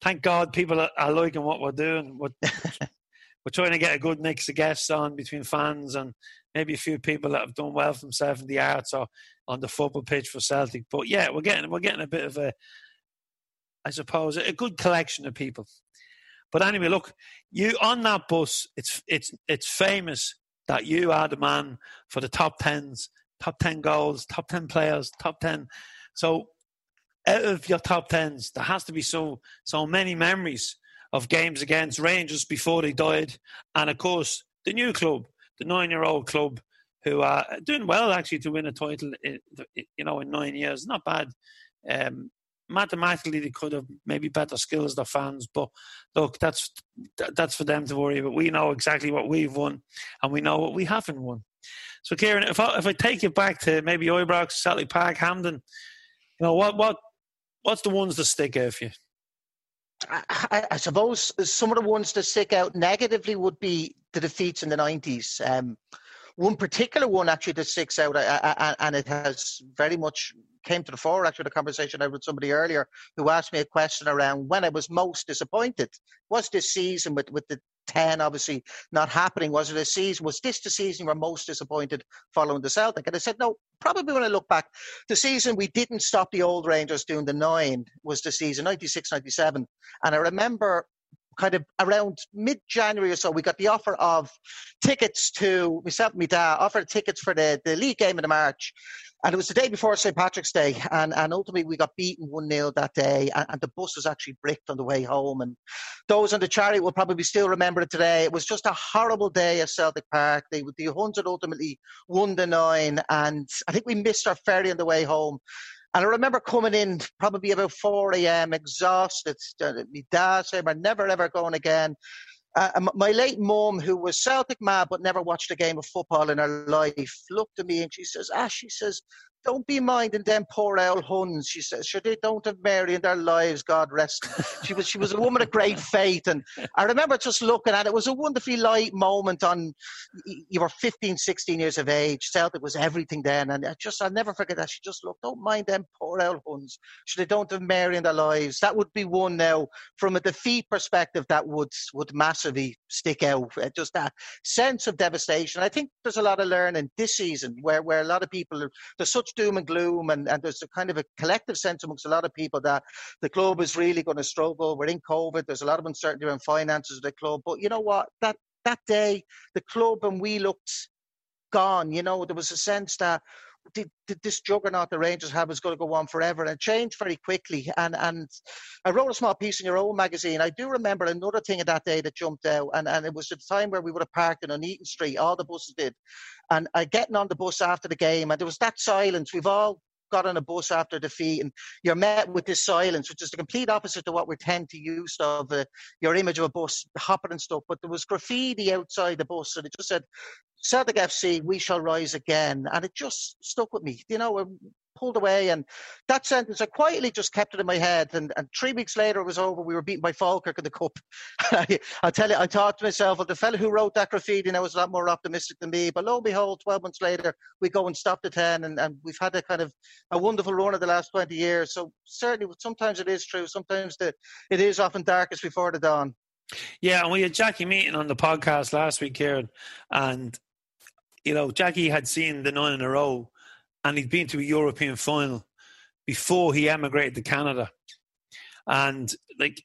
thank God, people are, are liking what we're doing. We're, we're trying to get a good mix of guests on between fans and maybe a few people that have done well for themselves in the arts or on the football pitch for Celtic. But yeah, we're getting we're getting a bit of a, I suppose, a good collection of people. But anyway, look, you on that bus, it's it's it's famous that you are the man for the top tens, top ten goals, top ten players, top ten. So out of your top tens, there has to be so so many memories of games against Rangers before they died, and of course the new club the nine-year-old club who are doing well actually to win a title. You know, in nine years, not bad. Um, mathematically, they could have maybe better skills the fans, but look, that's that's for them to worry about. We know exactly what we've won, and we know what we haven't won. So, Kieran, if I, if I take you back to maybe Ibrox, Celtic Park, Hampden, you know what what what's the ones that stick out for you? I, I, suppose some of the ones that stick out negatively would be the defeats in the 90s. Um, one particular one actually that sticks out, and it has very much came to the fore actually the conversation I had with somebody earlier who asked me a question around when I was most disappointed. Was this season with, with the 10 obviously not happening? Was it a season? Was this the season you were most disappointed following the Celtic? And I said, no, probably when I look back, the season we didn't stop the old Rangers doing the nine was the season 96 97. And I remember kind of around mid January or so, we got the offer of tickets to myself and my dad offered tickets for the, the league game in the March. And it was the day before St. Patrick's Day, and, and ultimately we got beaten 1 0 that day, and, and, the bus was actually bricked on the way home. And those on the chariot will probably still remember it today. It was just a horrible day at Celtic Park. They, the Huns had ultimately won the nine, and I think we missed our ferry on the way home. And I remember coming in probably about 4 a.m., exhausted. My dad said, We're never ever going again. Uh, my late mum, who was Celtic mad but never watched a game of football in her life, looked at me and she says, "Ah, she says, don't be minding them poor old Huns. She says, sure, they don't have Mary in their lives, God rest. she was she was a woman of great faith. And I remember just looking at it. It was a wonderfully light moment on you were 15, 16 years of age. Celtic was everything then. And I just I'll never forget that. She just looked, don't mind them poor old Huns. Sure, they don't have Mary in their lives. That would be one now from a defeat perspective that would would massively stick out. Uh, just that sense of devastation. I think there's a lot of learning this season where, where a lot of people there's such doom and gloom, and, and there's a kind of a collective sense amongst a lot of people that the club is really going to struggle. We're in COVID. There's a lot of uncertainty around finances of the club. But you know what? That that day, the club and we looked gone. You know, there was a sense that did, did this juggernaut the Rangers have is going to go on forever and it changed very quickly. And and I wrote a small piece in your own magazine. I do remember another thing of that day that jumped out, and, and it was at the time where we would have parked in Nuneaton Street, all the buses did. And I getting on the bus after the game, and there was that silence. We've all got on a bus after defeat and you're met with this silence, which is the complete opposite to what we tend to use of uh, your image of a bus hopping and stuff. But there was graffiti outside the bus and it just said, Celtic FC, we shall rise again. And it just stuck with me. You know, I pulled away. And that sentence, I quietly just kept it in my head. And, and three weeks later, it was over. We were beaten by Falkirk in the Cup. I, I tell you, I thought to myself, well, the fellow who wrote that graffiti now was a lot more optimistic than me. But lo and behold, 12 months later, we go and stop the 10. And, and we've had a kind of a wonderful run of the last 20 years. So certainly, sometimes it is true. Sometimes the, it is often darkest before the dawn. Yeah, and we had Jackie Meeting on the podcast last week, Kieran, and you know, Jackie had seen the nine in a row and he'd been to a European final before he emigrated to Canada. And like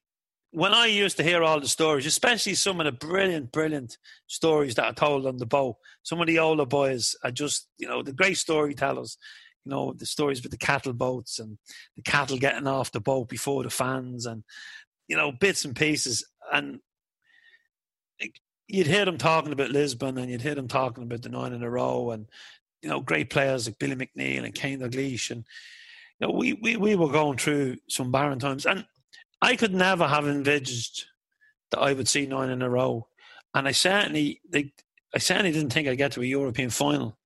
when I used to hear all the stories, especially some of the brilliant, brilliant stories that are told on the boat, some of the older boys are just, you know, the great storytellers. you know, the stories with the cattle boats and the cattle getting off the boat before the fans and, you know, bits and pieces. And you'd hear them talking about Lisbon and you'd hear them talking about the nine in a row and, you know, great players like Billy McNeill and Kenny Dalglish. And, you know, we, we, we were going through some barren times. And I could never have envisaged that I would see nine in a row. And I certainly, they, I certainly didn't think I'd get to a European final,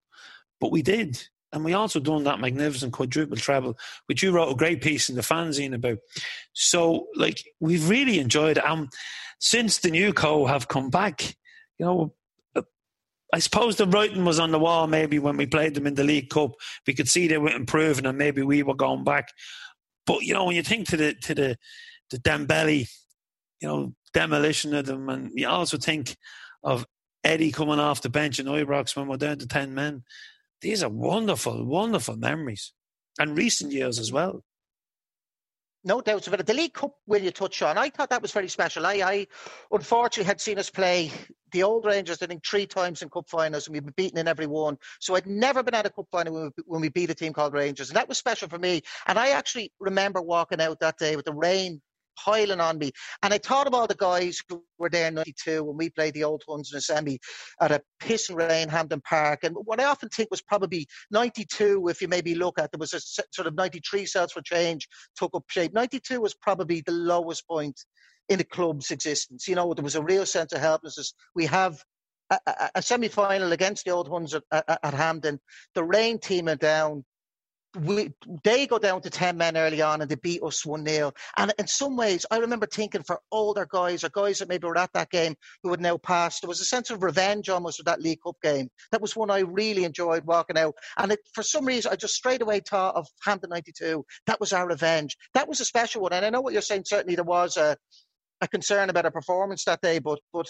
but we did. And we also done that magnificent quadruple treble, which you wrote a great piece in the fanzine about. So, like, we've really enjoyed it. Um, since the new co have come back, you know, uh, I suppose the writing was on the wall maybe when we played them in the League Cup. We could see they were improving and maybe we were going back. But, you know, when you think to the, to the, the Dembele, you know, demolition of them, and you also think of Eddie coming off the bench in Ibrox when we're down to 10 men. These are wonderful, wonderful memories and recent years as well. No doubts about it. The League Cup, will you touch on? I thought that was very special. I, I unfortunately had seen us play the old Rangers, I think, three times in cup finals, and we've been beaten in every one. So I'd never been at a cup final when we, when we beat a team called Rangers, and that was special for me. And I actually remember walking out that day with the rain piling on me. And I thought of all the guys who were there in 92 when we played the old ones in a semi at a piss and rain Hampden Park. And what I often think was probably 92, if you maybe look at, there was a sort of 93 Celts for Change, took up shape. 92 was probably the lowest point in the club's existence. You know, there was a real sense of helplessness. We have a, a, a semi final against the old ones at, at, at Hampden. The rain team are down we they go down to 10 men early on and they beat us 1 0. And in some ways, I remember thinking for older guys or guys that maybe were at that game who had now passed, there was a sense of revenge almost with that League Cup game. That was one I really enjoyed walking out. And it, for some reason, I just straight away thought of Hampden 92. That was our revenge. That was a special one. And I know what you're saying. Certainly there was a, a concern about a performance that day, but, but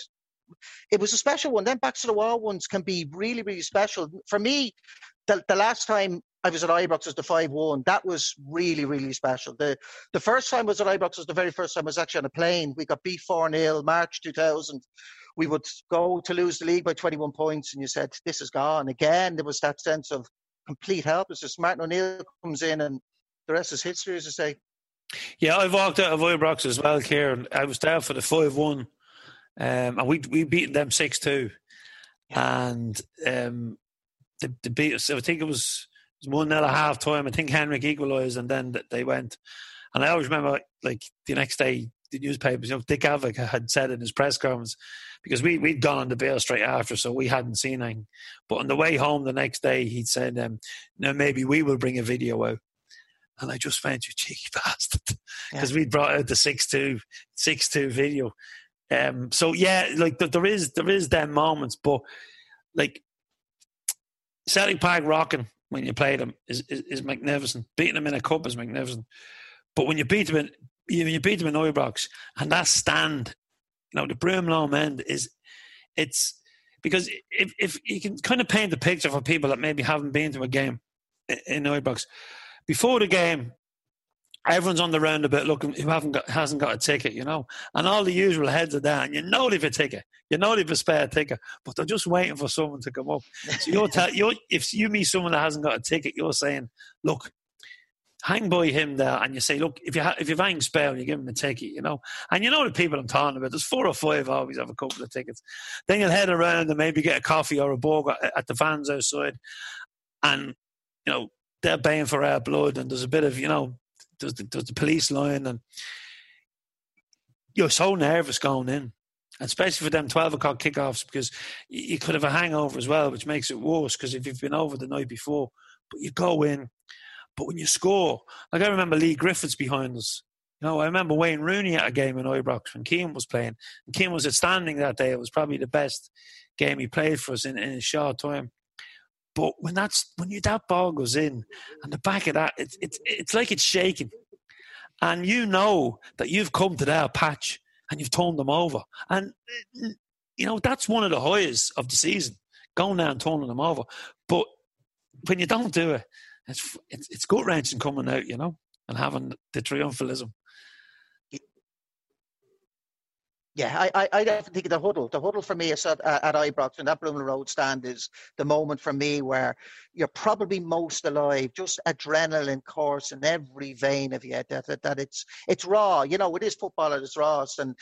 it was a special one. Then back to the wall ones can be really, really special. For me, the, the last time I was at Ibrox was the 5 1. That was really, really special. The the first time I was at Ibrox was the very first time I was actually on a plane. We got beat 4 0, March 2000. We would go to lose the league by 21 points, and you said, This is gone. Again, there was that sense of complete helplessness. Martin O'Neill comes in, and the rest is history, as I say. Yeah, I walked out of Ibrox as well, Kieran. I was there for the 5 1, um, and we we beat them 6 2. And um, they, they beat us, I think it was was one nil at half time. I think Henrik equalised, and then they went. And I always remember, like the next day, the newspapers, you know, Dick Advocaat had said in his press conference because we we'd gone on the bail straight after, so we hadn't seen anything. But on the way home the next day, he'd said, um, "Now maybe we will bring a video out." And I just went, "You cheeky bastard," because yeah. we brought out the six two six two video. Um, so yeah, like there is there is them moments, but like Celtic Park rocking when you play them is, is, is, magnificent. Beating them in a cup is magnificent. But when you beat them in you, you beat them in Ibrox and that stand, you know, the Broom end is it's because if if you can kind of paint the picture for people that maybe haven't been to a game in Ibrox, before the game, everyone's on the roundabout looking who haven't got hasn't got a ticket, you know, and all the usual heads are down. You know they've a ticket, you know they've a spare ticket, but they're just waiting for someone to come up. So you're, tell, you're if you meet someone that hasn't got a ticket, you're saying, look, hang by him there, and you say, look, if you ha- if you've hang spare, you give him a ticket, you know, and you know the people I'm talking about. There's four or five always have a couple of tickets. Then you'll head around and maybe get a coffee or a burger at the fans outside, and you know they're paying for our blood, and there's a bit of you know there's the, the police line, and you're so nervous going in, especially for them 12 o'clock kickoffs, because you could have a hangover as well, which makes it worse because if you've been over the night before, but you go in, but when you score, like I remember Leigh Griffiths behind us. You know, I remember Wayne Rooney at a game in Ibrox when Keane was playing. And Keane was outstanding that day. It was probably the best game he played for us in, in a short time. But when that's when you that ball goes in, and the back of that, it's it's it's like it's shaking, and you know that you've come to their patch and you've turned them over, and you know that's one of the highs of the season, going there and turning them over. But when you don't do it, it's it's, it's gut wrenching coming out, you know, and having the triumphalism. Yeah, I, I, definitely think the huddle. The huddle for me is at, at Ibrox and that Broomloan Road stand is the moment for me where you're probably most alive. Just adrenaline course in every vein of you. That, that, that it's it's raw. You know, it is football at its rawest. And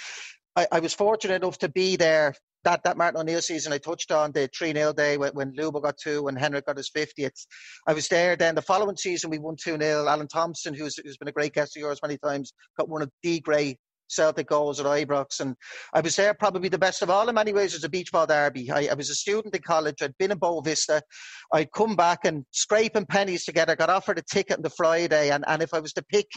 I, I was fortunate enough to be there that, that Martin O'Neill season I touched on the 3 0 day when, when Lubo got two and Henrik got his 50th. I was there then. The following season, we won 2 0. Alan Thompson, who's, who's been a great guest of yours many times, got one of the great Celtic goals at Ibrox. And I was there probably the best of all in many ways as a beach ball derby. I, I, was a student in college. I'd been in Boavista. I'd come back and scraping pennies together, got offered a ticket on the Friday. And, and if I was to pick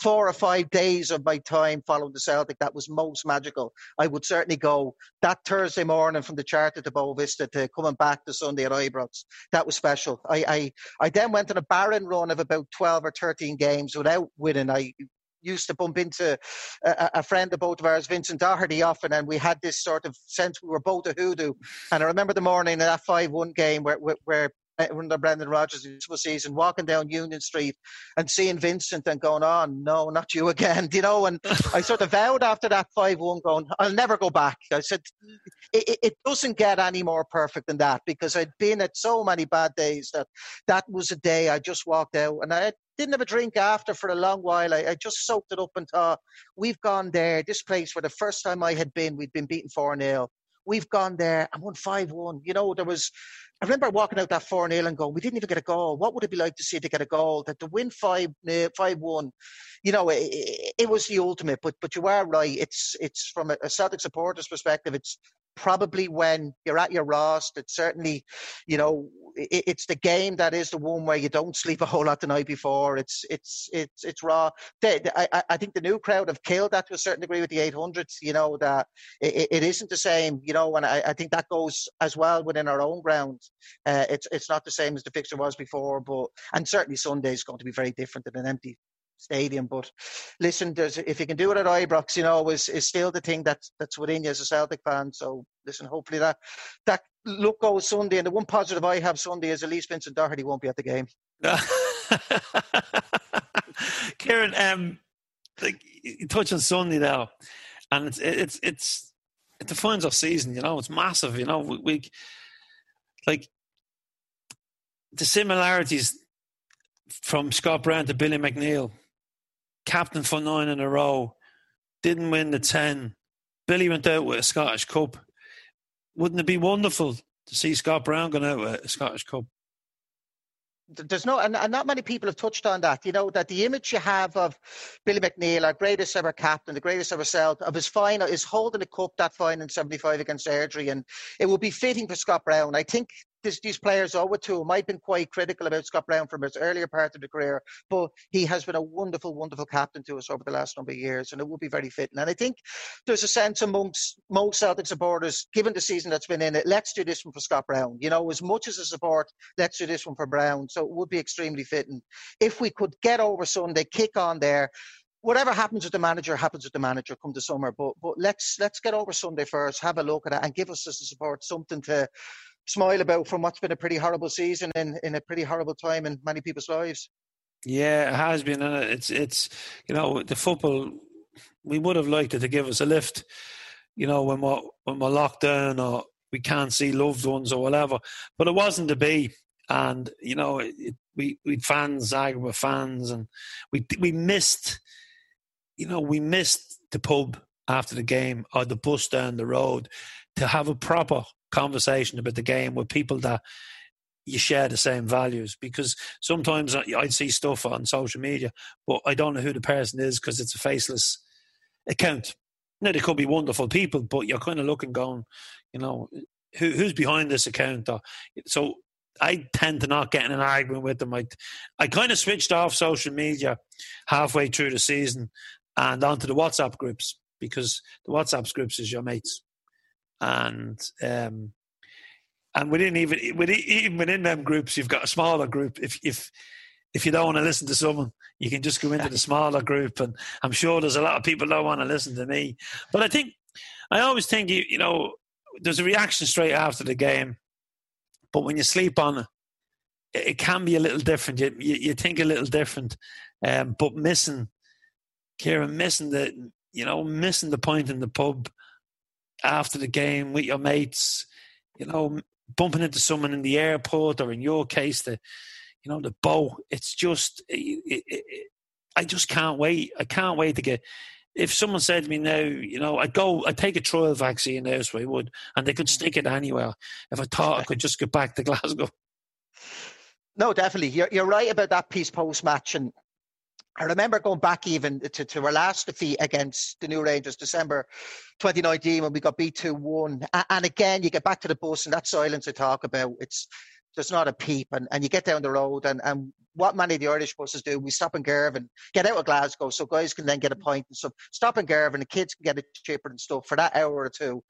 four or five days of my time following the Celtic that was most magical, I would certainly go that Thursday morning from the Charter to Boavista to coming back to Sunday at Ibrox. That was special. I, I, I then went on a barren run of about 12 or 13 games without winning. I used to bump into a, a, friend of both of ours, Vincent Doherty, often, and we had this sort of sense we were both a hoodoo. And I remember the morning in that 5 1 game where, where, where uh, under Brendan Rodgers the season, walking down Union Street and seeing Vincent and going, "Oh no, not you again," you know. And I sort of vowed after that five-one, going, "I'll never go back." I said, it, "It doesn't get any more perfect than that," because I'd been at so many bad days that that was a day I just walked out, and I didn't have a drink after for a long while. I, I, just soaked it up and thought, we've gone there. This place where the first time I had been, we'd been beaten 4 0. We've gone there and won 5 1. You know, there was, I remember walking out that 4 0 and going, we didn't even get a goal. What would it be like to see to get a goal? That to win 5 5 1, you know, it, it, was the ultimate. But but you are right. It's, it's from a, a Celtic supporter's perspective, it's probably when you're at your rawest. It's certainly, you know, it, it's the game that is the one where you don't sleep a whole lot the night before. It's it's it's it's raw. I, I think the new crowd have killed that to a certain degree with the 800s. You know that it, it isn't the same. You know, and I, I think that goes as well within our own ground. Uh, it's it's not the same as the fixture was before, but and certainly Sunday is going to be very different than an empty stadium. But listen, if you can do it at Ibrox, you know, is is still the thing that, that's within you as a Celtic fan. So listen, hopefully that that look goes Sunday. And the one positive I have Sunday is at least Vincent Doherty won't be at the game. Kieran, um, like you touch on Sunday now, and it's it's it's it defines our season. You know, it's massive. You know, we, we like the similarities from Scott Brown to Billy McNeill captain for nine in a row, didn't win the 10. Billy went out with a Scottish Cup. Wouldn't it be wonderful to see Scott Brown going out with a Scottish Cup? There's no, and, and not many people have touched on that. You know, that the image you have of Billy McNeill, our greatest ever captain, the greatest ever Celt, of his final, is holding a cup that fine in 75 against Airdrie. And it would be fitting for Scott Brown. I think this, these players it to him. I've been quite critical about Scott Brown from his earlier part of the career, but he has been a wonderful, wonderful captain to us over the last number of years, and it would be very fitting. And I think there's a sense amongst most Celtic supporters, given the season that's been in it, let's do this one for Scott Brown. You know, as much as a support, let's do this one for Brown. So it would be extremely fitting. If we could get over Sunday, kick on there, whatever happens with the manager happens with the manager come the summer. But but let's let's get over Sunday first, have a look at it, and give us as a support something to smile about from what's been a pretty horrible season in, in a pretty horrible time in many people's lives. Yeah, it has been, and it's it's you know the football. We would have liked it to give us a lift, you know, when we're when we're locked down or we can't see loved ones or whatever. But it wasn't to be, and you know, it, we we fans arguing with fans, and we we missed, you know, we missed the pub after the game or the bus down the road to have a proper conversation about the game with people that you share the same values because sometimes I'd see stuff on social media, but I don't know who the person is because it's a faceless account. Now, they could be wonderful people, but you're kind of looking, going, you know, who, who's behind this account? So I tend to not get in an argument with them. I, I kind of switched off social media halfway through the season and onto the WhatsApp groups because the WhatsApp groups is your mates and um, and within even within, even within them groups, you've got a smaller group. If if if you don't want to listen to someone, you can just go into the smaller group. And I'm sure there's a lot of people don't want to listen to me. But I think I always think you you know there's a reaction straight after the game, but when you sleep on it, it can be a little different. You you, you think a little different, um, but missing, Kieran, missing the you know missing the point in the pub after the game with your mates, you know, bumping into someone in the airport or in your case, the, you know, the boat. It's just, it, it, it, I just can't wait. I can't wait to get. If someone said to me now, you know, I'd go, I'd take a trial vaccine I would, and they could hmm. stick it anywhere. If I thought I could just get back to Glasgow. No, definitely. You're, you're right about that piece post match. And I remember going back even to, to our last defeat against the New Rangers, December 2019, when we got beat 2 1. And again, you get back to the bus and that silence I talk about. It's there's not a peep, and, and you get down the road, and, and what many of the Irish buses do, we stop in Girvan, get out of Glasgow, so guys can then get a pint and stuff. Stop in Girvan, the kids can get it cheaper and stuff for that hour or two.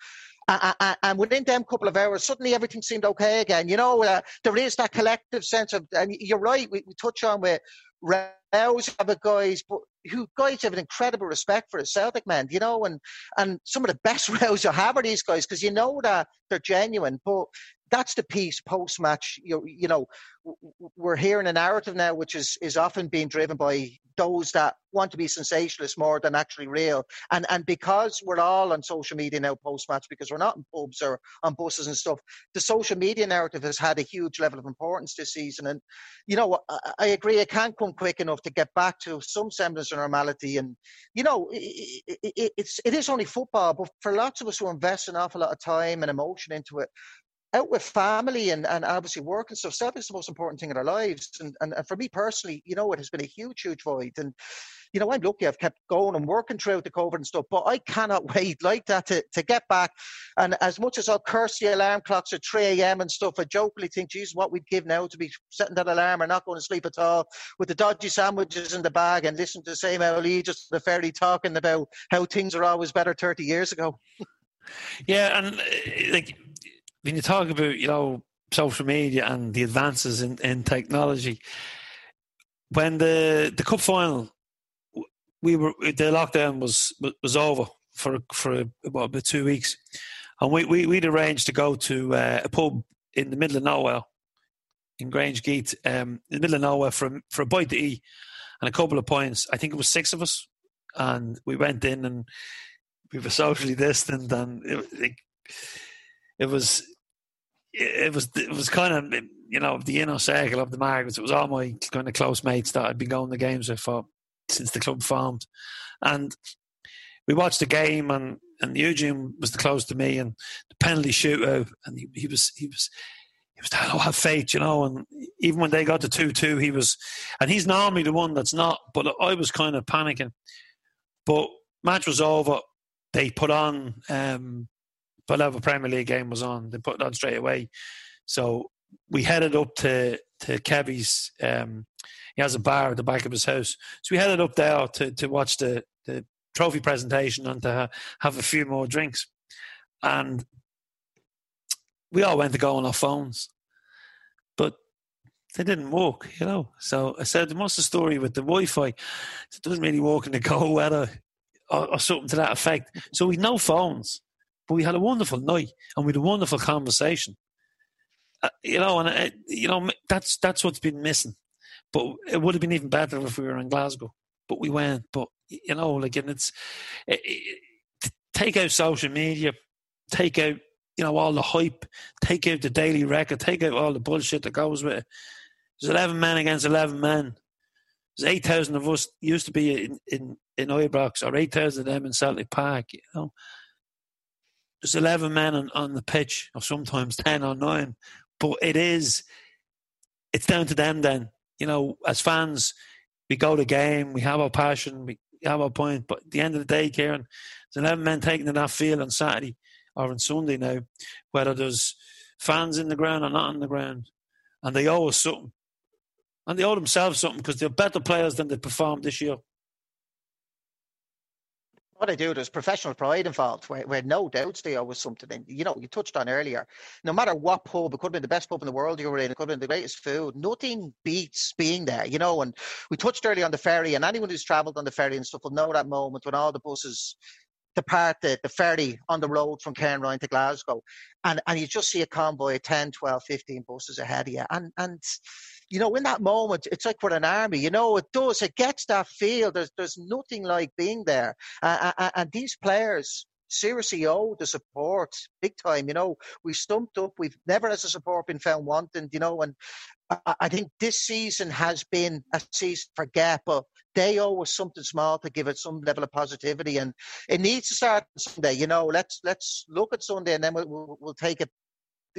And within them couple of hours, suddenly everything seemed okay again. You know, uh, there is that collective sense of, and you're right, we, we touch on with Rouse have a guys, who guys have an incredible respect for the Celtic men, you know, and and some of the best rows you have are these guys because you know that they're genuine. But that's the piece post match. You, you know, we're hearing a narrative now which is is often being driven by those that want to be sensationalist more than actually real. And and because we're all on social media now post match because we're not in pubs or on buses and stuff, the social media narrative has had a huge level of importance this season. And you know, I, I agree, it can't come quick enough to get back to some semblance of normality. And you know, it, it, it's it is only football, but for lots of us who invest an awful lot of time and emotion into it, out with family and, and obviously work and stuff. Self is the most important thing in our lives. And, and, and for me personally, you know, it has been a huge, huge void. And, you know, I'm lucky I've kept going and working throughout the COVID and stuff, but I cannot wait like that to, to get back. And as much as I'll curse the alarm clocks at 3 a.m. and stuff, I jokingly think, geez, what we'd give now to be setting that alarm or not going to sleep at all with the dodgy sandwiches in the bag and listen to the same Lee just the fairy talking about how things are always better 30 years ago. yeah, and uh, like when you talk about you know social media and the advances in, in technology, when the the cup final, we were the lockdown was was over for for about two weeks, and we, we we'd arranged to go to uh, a pub in the middle of nowhere, in Grangegeeth, um, in the middle of nowhere for for a bite to eat and a couple of points. I think it was six of us, and we went in and we were socially distant, and it, it, it was it was it was kind of you know the inner circle of the Margaret's. It was all my kind of close mates that I'd been going to games with for since the club formed, and we watched the game and and Eugene was the close to me and the penalty shootout and he, he was he was he was oh, have faith, you know. And even when they got to two two, he was, and he's normally the one that's not. But I was kind of panicking. But match was over. They put on um, whatever Premier League game was on, they put it on straight away. So we headed up to to Kevy's. Um, he has a bar at the back of his house, so we headed up there to to watch the the trophy presentation and to ha- have a few more drinks. And we all went to go on our phones, but they didn't work, you know. So I said, "What's the story with the Wi-Fi? It doesn't really work in the cold weather." Or, or something to that effect. So we no phones. But we had a wonderful night and we had a wonderful conversation. Uh, you know, and uh, you know that's that's what's been missing. But it would have been even better if we were in Glasgow. But we went. But you know, like, it's it, it, take out social media, take out you know all the hype, take out the daily record, take out all the bullshit that goes with it. There's eleven men against eleven men. There's eight thousand of us used to be in in in Ibrox or eight thousand of them in Celtic Park. You know, there's 11 men on, on the pitch, or sometimes 10 or 9. But it is, it's down to them then. You know, as fans, we go to game, we have our passion, we have our point. But at the end of the day, Kieran, there's 11 men taking that field on Saturday or on Sunday now, whether there's fans in the ground or not on the ground. And they owe us something. And they owe themselves something because they're better players than they performed this year what I do, there's professional pride involved where, where no doubts they always something. And, you know, you touched on earlier, no matter what pub, it could have been the best pub in the world you were in, it could have been the greatest food. Nothing beats being there, you know. And we touched earlier on the ferry, and anyone who's travelled on the ferry and stuff will know that moment when all the buses depart the, the ferry on the road from Cairnryan to Glasgow. And, and you just see a convoy of 10, 12, 15 buses ahead of you. And, and you know, in that moment, it's like we're an army. You know, it does. It gets that feel. There's there's nothing like being there. Uh, and these players seriously owe the support big time. You know, we stumped up. We've never, as a support, been found wanting. You know, and I, I think this season has been a season for Gap, but they owe us something small to give it some level of positivity, and it needs to start Sunday. You know, let's let's look at Sunday, and then we'll we'll, we'll take it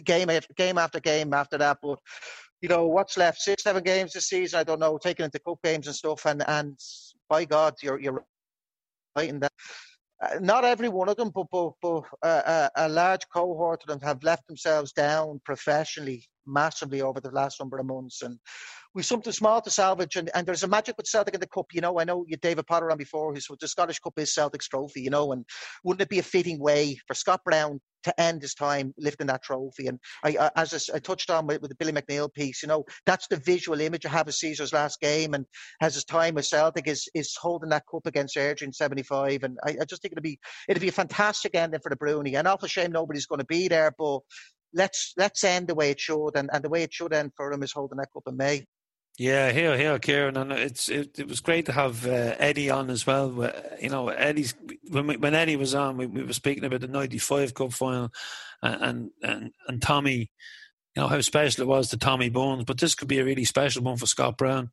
game after game after game after that. But you know what's left? Six, seven games this season. I don't know. Taking into cup games and stuff, and and by God, you're you're right in that. Uh, not every one of them, but, but, but a, a large cohort of them have left themselves down professionally massively over the last number of months. And we've something small to salvage. And, and there's a magic with Celtic in the Cup. You know, I know you David Potter on before, who's the Scottish Cup is Celtic's trophy, you know, and wouldn't it be a fitting way for Scott Brown to end his time lifting that trophy. And I, I as I, I, touched on with, with, the Billy McNeill piece, you know, that's the visual image I have of Caesar's last game and has his time with Celtic is is holding that cup against Airdrie in '75. And I, I, just think it'll be it'll be a fantastic ending for the Broony. And awful shame nobody's going to be there, but let's let's end the way it should, and, and the way it should end for him is holding that cup in May. Yeah, here, here, Kieran, and it's it, it was great to have uh, Eddie on as well. You know, Eddie's when we, when Eddie was on, we, we were speaking about the '95 Cup final, and and and Tommy, you know how special it was to Tommy Burns, but this could be a really special one for Scott Brown.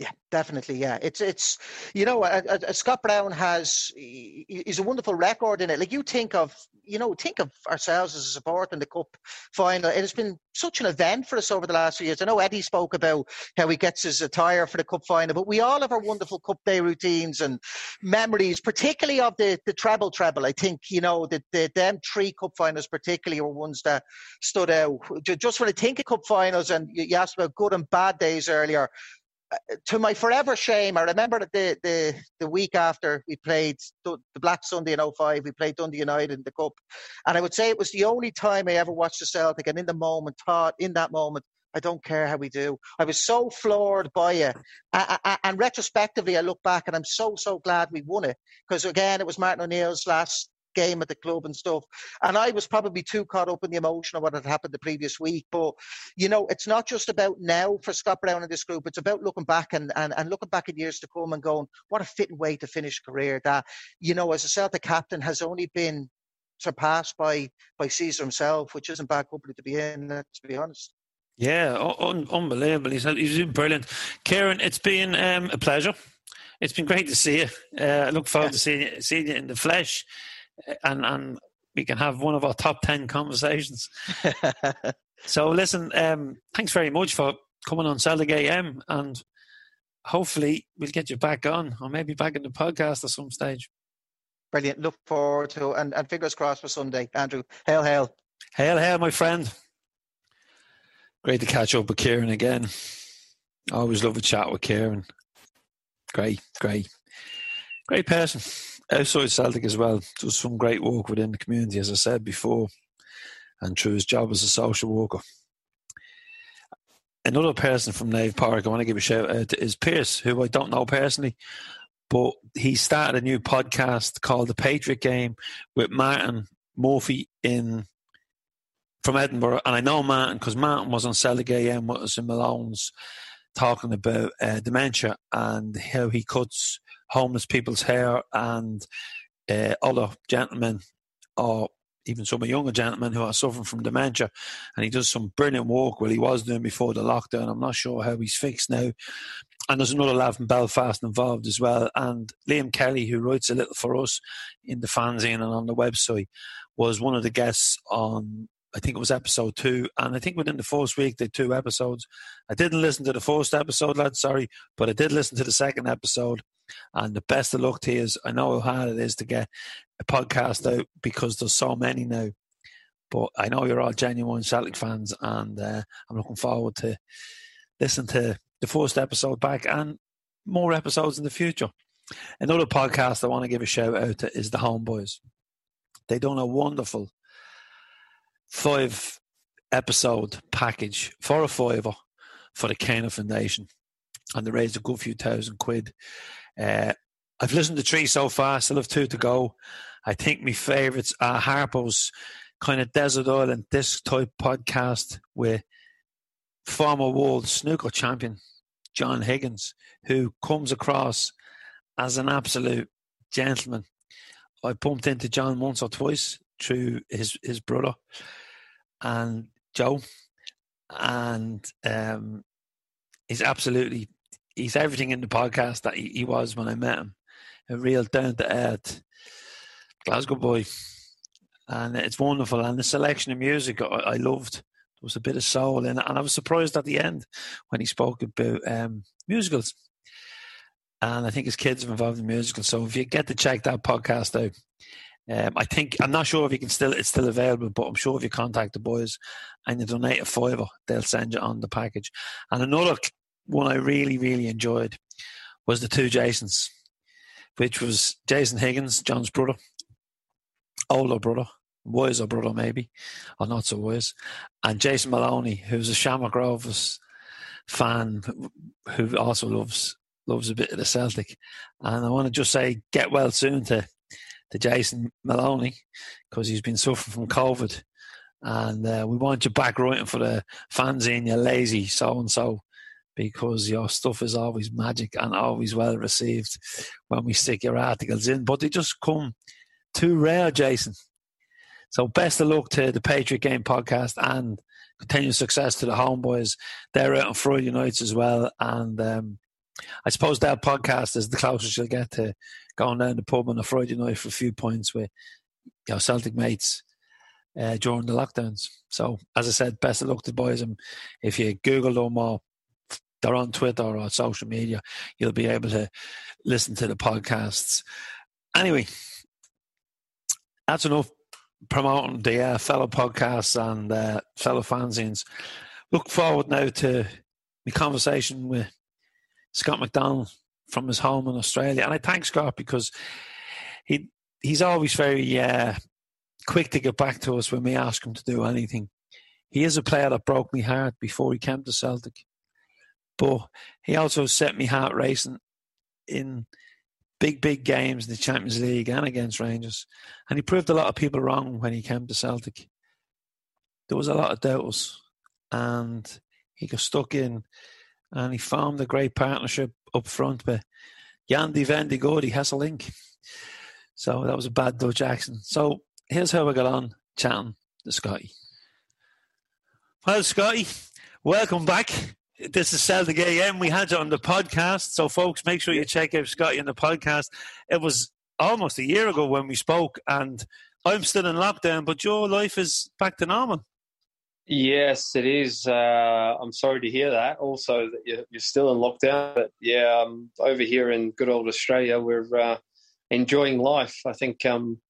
Yeah, definitely. Yeah, it's it's you know, uh, uh, Scott Brown has he's a wonderful record in it. Like you think of you know think of ourselves as a support in the cup final. It has been such an event for us over the last few years. I know Eddie spoke about how he gets his attire for the cup final, but we all have our wonderful cup day routines and memories, particularly of the the treble treble. I think you know the, the them three cup finals particularly were ones that stood out. Just when I think of cup finals, and you asked about good and bad days earlier to my forever shame, I remember the, the, the week after we played the Black Sunday in 05, we played Dundee United in the Cup. And I would say it was the only time I ever watched the Celtic and in the moment thought, in that moment, I don't care how we do. I was so floored by it. and retrospectively, I look back and I'm so, so glad we won it. Because again, it was Martin O'Neill's last game at the club and stuff. And I was probably too caught up in the emotion of what had happened the previous week. But, you know, it's not just about now for Scott Brown and this group. It's about looking back and, and, and looking back in years to come and going, what a fitting way to finish career that, you know, as a Celtic captain has only been surpassed by by Caesar himself, which isn't bad company to be in, to be honest. Yeah, un- unbelievable. He's, he's been brilliant. Kieran, it's been um, a pleasure. It's been great to see you. Uh, I look forward yeah. to seeing you, seeing you in the flesh and and we can have one of our top 10 conversations. so, listen, um, thanks very much for coming on Celtic AM, and hopefully, we'll get you back on, or maybe back in the podcast at some stage. Brilliant. Look forward to and, and fingers crossed for Sunday. Andrew, hail, hail. Hail, hail, my friend. Great to catch up with Kieran again. I always love a chat with Kieran. Great, great. Great person outside Celtic as well, does some great work within the community, as I said before, and through his job as a social worker. Another person from Naomh Pádraig I want to give a shout out to is Pierce, who I don't know personally, but he started a new podcast called The Patriot Game with Martin Murphy in from Edinburgh, and I know Martin because Martin was on Celtic AM us in Malone's talking about uh, dementia and how he cuts homeless people's hair and uh, other gentlemen or even some younger gentlemen who are suffering from dementia. And he does some brilliant work. Well, he was doing before the lockdown. I'm not sure how he's fixed now. And there's another lad from Belfast involved as well. And Liam Kelly, who writes a little for us in the fanzine and on the website, was one of the guests on I think it was episode two, and I think within the first week they two episodes. I didn't listen to the first episode, lad, sorry, but I did listen to the second episode. And the best of luck to you I know how hard it is to get a podcast out because there's so many now. But I know you're all genuine Celtic fans, and uh, I'm looking forward to listen to the first episode back and more episodes in the future. Another podcast I want to give a shout out to is the Homeboys. They done a wonderful five episode package for a fiver for the Cana Foundation, and they raised a good few thousand quid. Uh, I've listened to three so far, still have two to go. I think my favourites are Harpo's kind of desert island disc type podcast with former world snooker champion John Higgins, who comes across as an absolute gentleman I bumped into John once or twice through his his brother and Joe, and um, he's absolutely he's everything in the podcast that he, he was when I met him. A real down to earth Glasgow boy, and it's wonderful. And the selection of music I, I loved. There was a bit of soul in it, and I was surprised at the end when he spoke about um, musicals. And I think his kids are involved in musicals. So if you get to check that podcast out, um, I think I'm not sure if you can still it's still available, but I'm sure if you contact the boys and you donate a fiver, they'll send you on the package. And another one I really really enjoyed was the two Jasons, which was Jason Higgins, John's brother, older brother, wiser brother maybe, or not so wise, and Jason Maloney, who's a Shamrock Rovers fan who also loves loves a bit of the Celtic. And I want to just say, get well soon to to Jason Maloney because he's been suffering from COVID. And uh, we want you back writing for the fanzine, you lazy so and so, because your stuff is always magic and always well received when we stick your articles in. But they just come too rare, Jason. So best of luck to the Patriot Game podcast and continued success to the homeboys. They're out on Friday nights as well. And um, I suppose that podcast is the closest you'll get to going down the pub on a Friday night for a few points with your Celtic mates uh, during the lockdowns. So, as I said, best of luck to the boys. And if you Google them or they're on Twitter or on social media, you'll be able to listen to the podcasts. Anyway, that's enough promoting the uh, fellow podcasts and uh, fellow fanzines. Look forward now to my conversation with Scott McDonald from his home in Australia. And I thank Scott because he he's always very uh, quick to get back to us when we ask him to do anything. He is a player that broke me heart before he came to Celtic, but he also set me heart racing in big, big games in the Champions League and against Rangers. And he proved a lot of people wrong when he came to Celtic. There was a lot of doubters, and he got stuck in and he formed a great partnership up front with Yandy Vendigodi has a link. So that was a bad Dutch accent. So here's how we got on chatting to Scotty. Well, Scotty, welcome back. This is Celtic AM. We had you on the podcast. So, folks, make sure you check out Scotty on the podcast. It was almost a year ago when we spoke, and I'm still in lockdown, but your life is back to normal. Yes, it is. Uh, I'm sorry to hear that. Also, that you're, you're, still in lockdown. But yeah, um, over here in good old Australia, we're uh, enjoying life. I think um,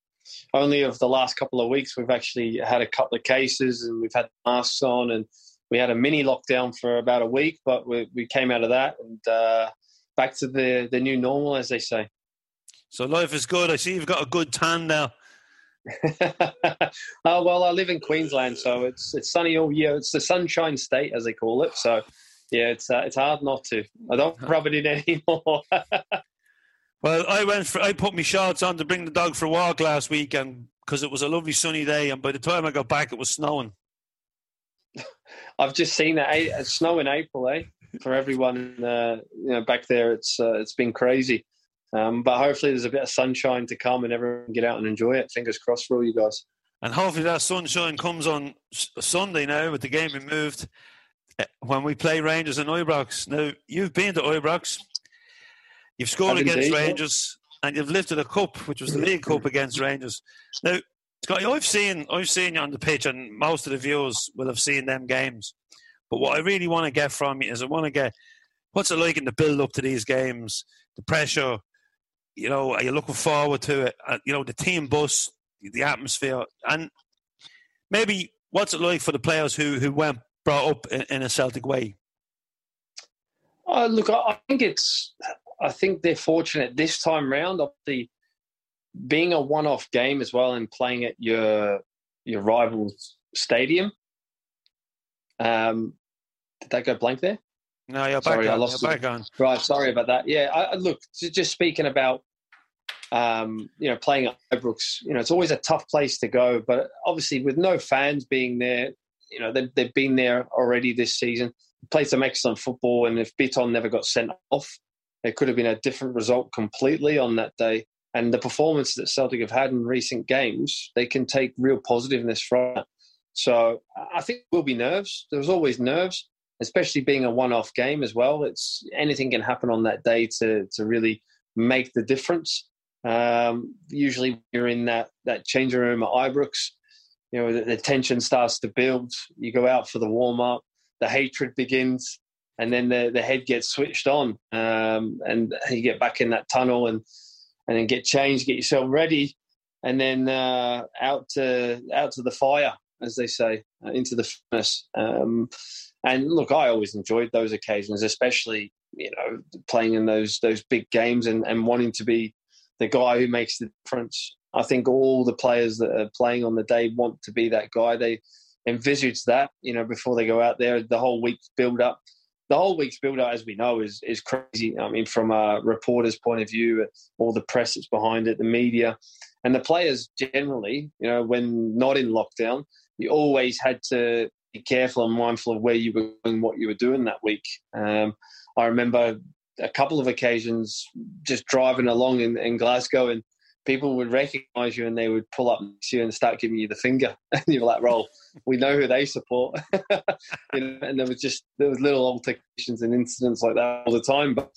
only of the last couple of weeks, we've actually had a couple of cases and we've had masks on and we had a mini lockdown for about a week, but we, we came out of that and uh, back to the, the new normal, as they say. So life is good. I see you've got a good tan now. oh well, I live in Queensland, so it's it's sunny all year. It's the sunshine state, as they call it. So yeah, it's uh, it's hard not to. I don't rub it in anymore. well, I went for I put my shorts on to bring the dog for a walk last week, and because it was a lovely sunny day, and by the time I got back, it was snowing. I've just seen it. Eh, snow in April, eh? For everyone, uh, you know, back there, it's uh, it's been crazy. Um, but hopefully, there's a bit of sunshine to come and everyone can get out and enjoy it. Fingers crossed for all you guys. And hopefully, that sunshine comes on Sunday now with the game moved eh, when we play Rangers and Ibrox. Now, you've been to Ibrox, you've scored Have against indeed, Rangers, yeah. and you've lifted a cup, which was the League Cup against Rangers. Now, Scotty, I've seen I've seen you on the pitch, and most of the viewers will have seen them games. But what I really want to get from you is I want to get what's it like in the build up to these games, the pressure, you know, are you looking forward to it? Uh, you know, the team bus, the atmosphere, and maybe what's it like for the players who who went brought up in, in a Celtic way? Uh, look, I think it's. I think they're fortunate this time round. Obviously, being a one-off game as well, and playing at your your rival's stadium. Um, did that go blank there? No, you're sorry, back on. I lost you're back on. Right, sorry about that. Yeah, I, look, just speaking about, um, you know, playing at Ibrox, you know, it's always a tough place to go. But obviously, with no fans being there, you know, they've, they've been there already this season. Played some excellent football, and if Bitton never got sent off, it could have been a different result completely on that day. And the performance that Celtic have had in recent games, they can take real positiveness from it. So I think there will be nerves. There's always nerves, especially being a one-off game as well. It's anything can happen on that day to to really make the difference. Um, usually, you're in that that changing room at Ibrox. You know, the, the tension starts to build. You go out for the warm up. The hatred begins, and then the the head gets switched on, um, and you get back in that tunnel and and then get changed, get yourself ready, and then uh, out to out to the fire, as they say, uh, into the furnace. Um, and look, I always enjoyed those occasions, especially you know playing in those those big games and, and wanting to be the guy who makes the difference. I think all the players that are playing on the day want to be that guy. They envisage that, you know, before they go out there. The whole week's build up the whole week's build up, as we know, is is crazy. I mean, from a reporter's point of view, all the press that's behind it, the media, and the players generally. You know, when not in lockdown, you always had to be careful and mindful of where you were going, what you were doing that week. Um, I remember a couple of occasions just driving along in, in Glasgow and people would recognize you and they would pull up next to you and start giving you the finger. And you're like, roll, we know who they support. you know, and there was just, there was little altercations and incidents like that all the time. But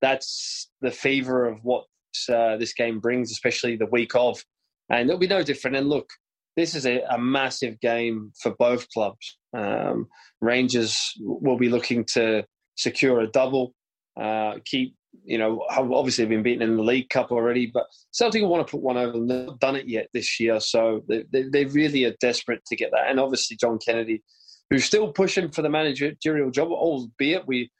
that's the fever of what uh, this game brings, especially the week of. And it'll be no different. And look, this is a, a massive game for both clubs. Um, Rangers will be looking to secure a double, uh, keep you know, obviously been beaten in the League Cup already, but Celtic want to put one over. They've not done it yet this year, so they, they, they, really are desperate to get that. And obviously, John Kennedy, who's still pushing for the managerial job, albeit we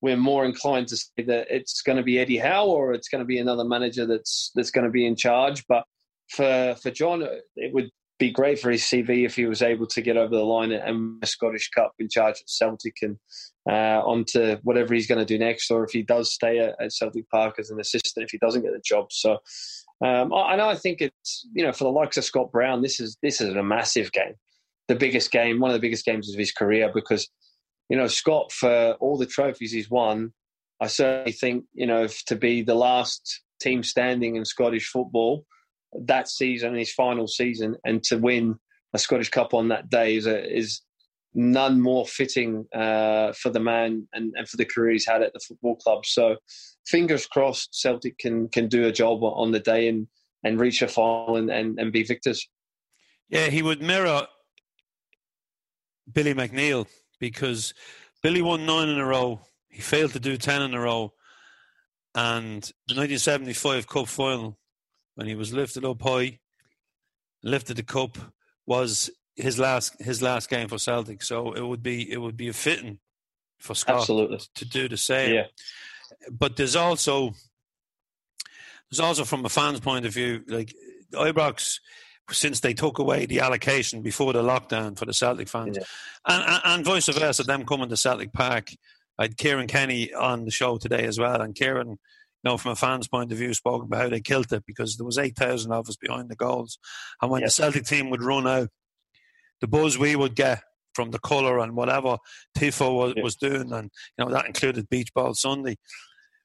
we're more inclined to say that it's going to be Eddie Howe or it's going to be another manager that's that's going to be in charge. But for for John, it would be great for his CV if he was able to get over the line and a Scottish Cup in charge at Celtic and uh, onto whatever he's going to do next, or if he does stay at, at, Celtic Park as an assistant if he doesn't get the job. So, um, I, know I think it's you know for the likes of Scott Brown, this is this is a massive game, the biggest game, one of the biggest games of his career because you know Scott for all the trophies he's won. I certainly think you know to be the last team standing in Scottish football that season, his final season, and to win a Scottish Cup on that day is a, is none more fitting uh, for the man and, and for the career he's had at the football club. So, fingers crossed, Celtic can can do a job on the day and and reach a final and, and, and be victors. Yeah, he would mirror Billy McNeill because Billy won nine in a row. He failed to do ten in a row, and the 1975 Cup final when he was lifted up high, lifted the cup, was his last his last game for Celtic. So it would be it would be a fitting for Scott Absolutely. to do the same. Yeah. But there's also there's also from a fan's point of view, like Ibrox since they took away the allocation before the lockdown for the Celtic fans, yeah. and, and, and vice versa, them coming to Celtic Park. I had Kieran Kenny on the show today as well, and Kieran know, from a fan's point of view, spoke about how they killed it because there was 8,000 of us behind the goals. And when yes. the Celtic team would run out, the buzz we would get from the colour and whatever Tifo was, was doing, and you know that included Beach Ball Sunday.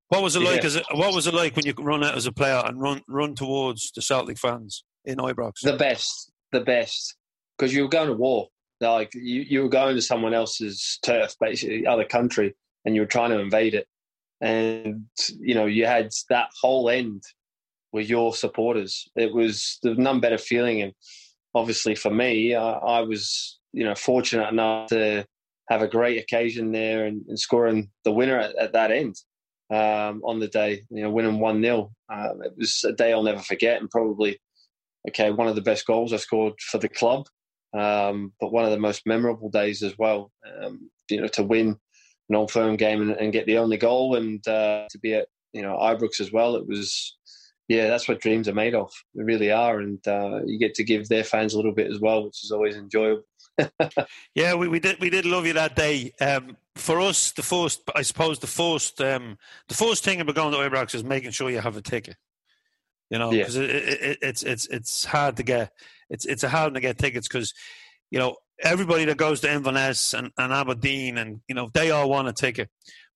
What was it like? As a, what was it like when you run out as a player and run run towards the Celtic fans in Ibrox? The best, the best, because you were going to war. Like you, you were going to someone else's turf, basically other country, and you were trying to invade it and you know you had that whole end with your supporters. It was there's none better feeling, and obviously for me, I, I, was you know fortunate enough to have a great occasion there and, and scoring the winner at, at that end um, on the day. You know, winning one 0 uh, It was a day I'll never forget, and probably okay one of the best goals I scored for the club. Um, but one of the most memorable days as well. Um, you know, to win an old firm game and, and get the only goal and uh, to be at you know Ibrox as well. It was yeah, that's what dreams are made of. They really are, and uh, you get to give their fans a little bit as well, which is always enjoyable. yeah, we, we did we did love you that day. Um, for us, the first, I suppose, the first, um, the first thing about going to Ibrox is making sure you have a ticket. You know, because yeah. it, it, it's it's it's hard to get. It's it's a hard to get tickets because you know everybody that goes to Inverness and, and Aberdeen and you know they all want a ticket.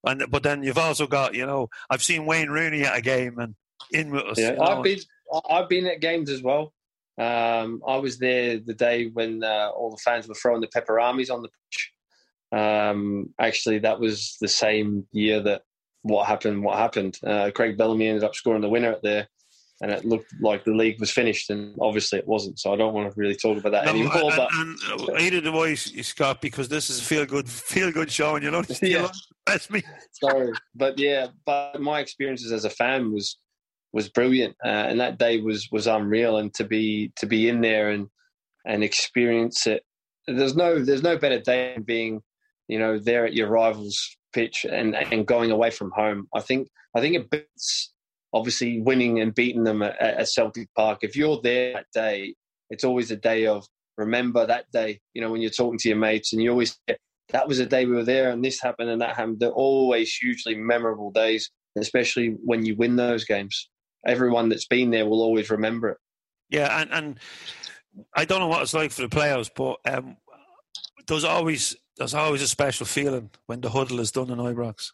And but then you've also got you know I've seen Wayne Rooney at a game and in with us. Yeah, you know. I've been I've been at games as well. Um, I was there the day when uh, all the fans were throwing the peperamis on the pitch. Um, actually, that was the same year that what happened. What happened? Uh, Craig Bellamy ended up scoring the winner at there, and it looked like the league was finished, and obviously it wasn't. So I don't want to really talk about that No, anymore. and, but and, and either the way, Scott, because this is a feel good, feel good show, and you know, Yeah. that's me. Sorry, but yeah, but my experiences as a fan was was brilliant, uh, and that day was was unreal. And to be to be in there and and experience it, there's no there's no better day than being, you know, there at your rivals' pitch and and going away from home. I think I think it beats obviously winning and beating them at, at Celtic Park. If you're there that day, it's always a day of remember that day. You know, when you're talking to your mates, and you always say, that was a day we were there, and this happened and that happened. They're always hugely memorable days, especially when you win those games. Everyone that's been there will always remember it. Yeah, and, and I don't know what it's like for the players, but um, there's always there's always a special feeling when the huddle is done in Ibrox.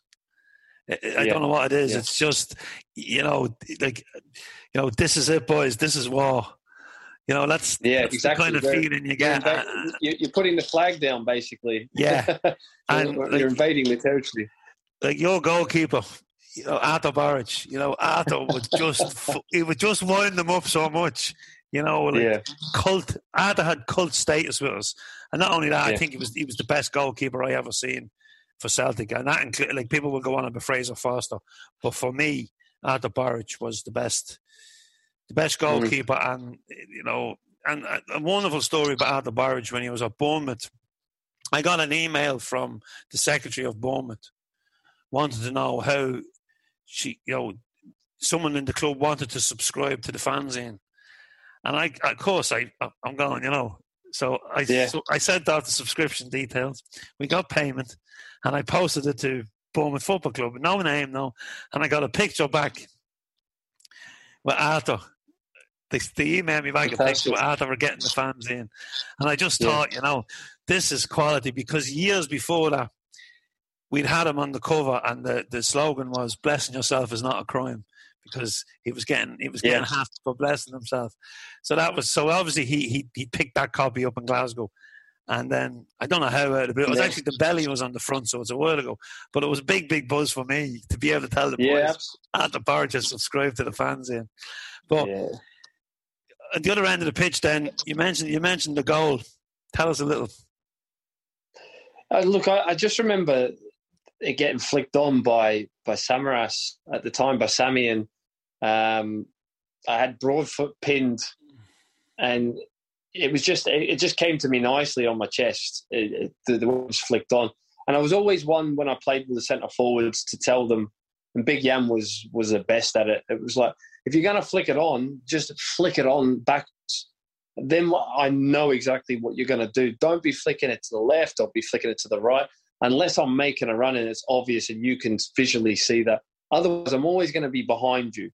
I, Yeah. don't know what it is. Yeah. It's just you know, like you know, this is it, boys. This is war. You know, that's Yeah, that's exactly. the kind of They're- feeling you You're, get. Uh, you- you're putting the flag down, basically. Yeah. And, you're like- invading the territory. like your goalkeeper, you know, Arthur Boruc, you know, Arthur would just he would just wind them up so much. You know, like Yeah. cult. Arthur had cult status with us, and not only that, I think he was he was the best goalkeeper I ever seen for Celtic, and that include like people will go on about Fraser Forster, but for me, Arthur Boruc was the best, the best Mm-hmm. goalkeeper, and you know, and a, a wonderful story about Arthur Barrage when he was at Bournemouth. I got an email from the secretary of Bournemouth wanted to know how she, you know, someone in the club wanted to subscribe to the fanzine, and I, of course, I, I'm going, you know. So I, Yeah. so I sent out the subscription details. We got payment, and I posted it to Bournemouth Football Club. No name, no, and I got a picture back with Arthur. They, they emailed me back a picture with Arthur for getting the fans in, and I just Yeah. thought, you know, this is quality because years before that, we'd had him on the cover, and the, the slogan was "Blessing yourself is not a crime," because he was getting he was getting Yeah. half for blessing himself. So that was so obviously he he he picked that copy up in Glasgow, and then I don't know how, uh, but it was Yeah. actually the belly was on the front, so it's a while ago. But it was a big big buzz for me to be able to tell the Yeah, boys abs- at the bar to subscribe to the fans in. But yeah. at the other end of the pitch, then you mentioned you mentioned the goal. Tell us a little. Uh, look, I, I just remember it getting flicked on by by Samaras at the time by Sammy, and um, I had Broadfoot pinned, and it was just it, just came to me nicely on my chest. It, it, the, it was flicked on, and I was always one when I played with the centre forwards to tell them. And Big Jan was was the best at it. It was like if you're going to flick it on, just flick it on backwards then I know exactly what you're going to do. Don't be flicking it to the left or be flicking it to the right unless I'm making a run and it's obvious and you can visually see that. Otherwise, I'm always going to be behind you,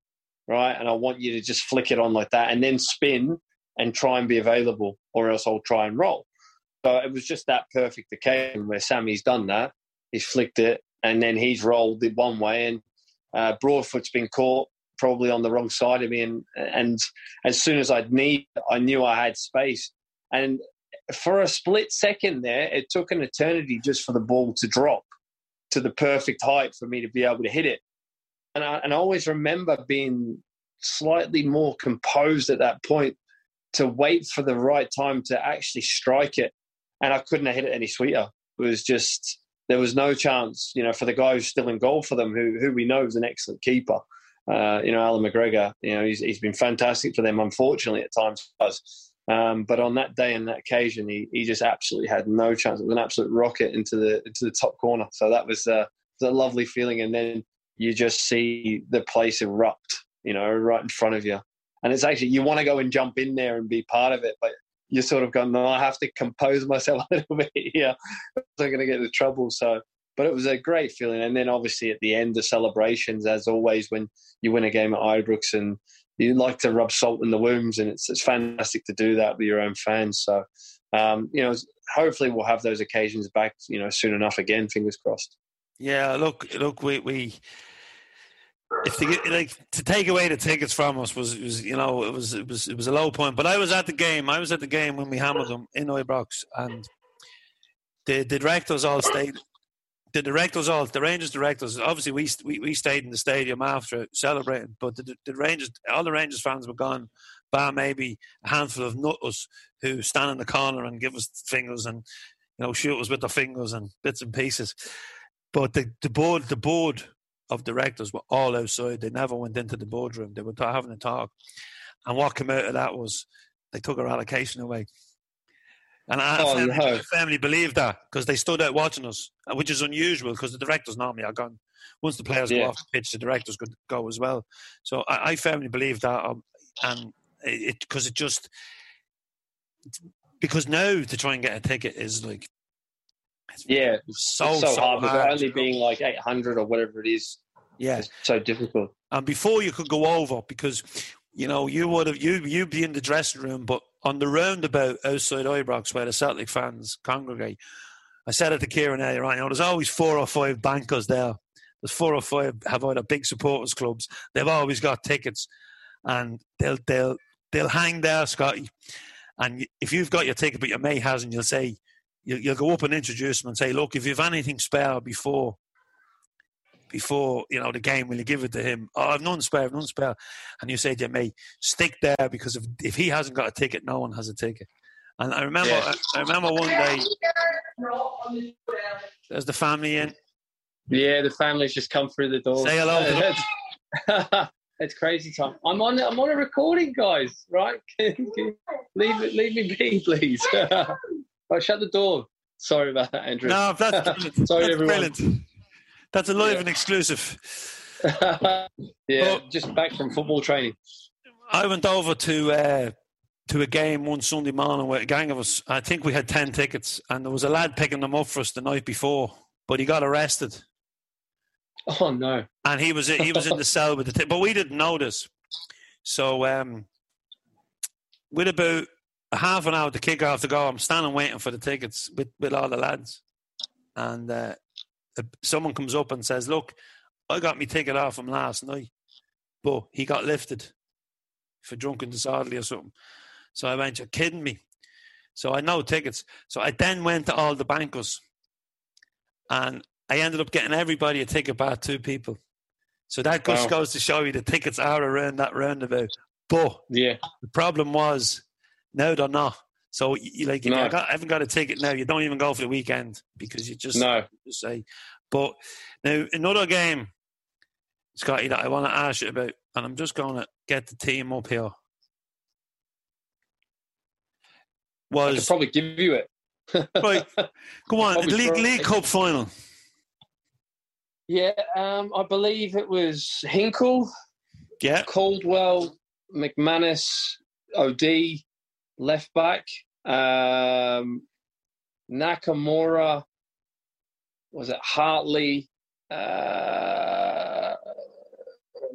right? And I want you to just flick it on like that and then spin and try and be available, or else I'll try and roll. So it was just that perfect occasion where Sammy's done that. He's flicked it and then he's rolled it one way and uh, Broadfoot's been caught probably on the wrong side of me and and as soon as I'd need I knew I had space and for a split second there it took an eternity just for the ball to drop to the perfect height for me to be able to hit it and I, and I always remember being slightly more composed at that point to wait for the right time to actually strike it and I couldn't have hit it any sweeter it was just there was no chance you know for the guy who's still in goal for them who who we know is an excellent keeper uh, you know, Allan McGregor, you know, he's, he's been fantastic for them, unfortunately, at times. Um, but on that day and that occasion, he, he just absolutely had no chance. It was an absolute rocket into the into the top corner. So that was, uh, was a lovely feeling. And then you just see the place erupt, you know, right in front of you. And it's actually, you want to go and jump in there and be part of it, but you're sort of going, no, I have to compose myself a little bit here. I'm going to get into trouble. So, but it was a great feeling. And then obviously at the end, the celebrations, as always, when you win a game at Ibrox and you like to rub salt in the wounds, and it's, it's fantastic to do that with your own fans. So, um, you know, hopefully we'll have those occasions back, you know, soon enough again, fingers crossed. Yeah, look, look, we we if get, like to take away the tickets from us was was you know it was it was it was a low point. But I was at the game. I was at the game when we hammered them in Ibrox, and the the directors all stayed. The directors all the Rangers directors obviously we we, we stayed in the stadium after celebrating, but the, the Rangers all the Rangers fans were gone. Bar maybe a handful of nutters who stand in the corner and give us fingers and you know shoot us with their fingers and bits and pieces. But the, the board the board of directors were all outside. They never went into the boardroom. They were having a talk. And what came out of that was they took our allocation away. And I Oh, firmly, no. Firmly believe that because they stood out watching us, which is unusual because the directors normally are gone. Once the players go off the pitch, the directors could go as well. So I, I firmly believe that. Um, and it because it just because now to try and get a ticket is like Yeah, so, it's so, so hard, hard, only being like 800 or whatever it is. Yeah. It's so difficult. and before you could go over because you know you would have you you'd be in the dressing room but on the roundabout outside Ibrox where the Celtic fans congregate I said it to Kieran earlier on you know there's always four or five bankers there there's four or five have either big supporters clubs they've always got tickets and they'll they'll they'll hang there Scotty and if you've got your ticket but your mate hasn't you'll say you'll, you'll go up and introduce them and say look if you've anything spare before before you know the game, will you give it to him? Oh, I've none spare, I've none spare. And you say to me, stick there because if if he hasn't got a ticket, no one has a ticket. And I remember, Yeah. I, I remember one day, there's the family in. Yeah, the family's just come through the door. Say hello it's crazy time. I'm on. I'm on a recording, guys. Right? leave it. Leave me be, please. right, shut the door. Sorry about that, Andrew. No, that's brilliant. Sorry, that's everyone. brilliant. That's a live and exclusive. yeah, just back from football training. I went over to uh, to a game one Sunday morning with a gang of us. I think we had ten tickets, and there was a lad picking them up for us the night before, but he got arrested. Oh no! and he was he was in the cell with the t- but we didn't notice. So um, with about a half an hour to kick off to go, I'm standing waiting for the tickets with, with all the lads, and uh, someone comes up and says, "Look, I got my ticket off him last night, but he got lifted for drunken disorderly or something." So I went, "You're kidding me." So I know tickets. So I then went to all the bankers, and I ended up getting everybody a ticket bar two people. So that just Wow. goes to show you the tickets are around that roundabout. But Yeah. the problem was now they're not. So you you- like No. you got, I, haven't got a ticket now, you don't even go for the weekend because you just No. just say. But now another game, Scotty, that I want to ask you about, and I'm just going to get the team up here. I could Was probably give you it. right? Go on, league league cup final. Yeah, um, I believe it was Hinkel, Yeah, Caldwell, McManus, O'Dea, left back, um, Nakamura, was it Hartley, uh,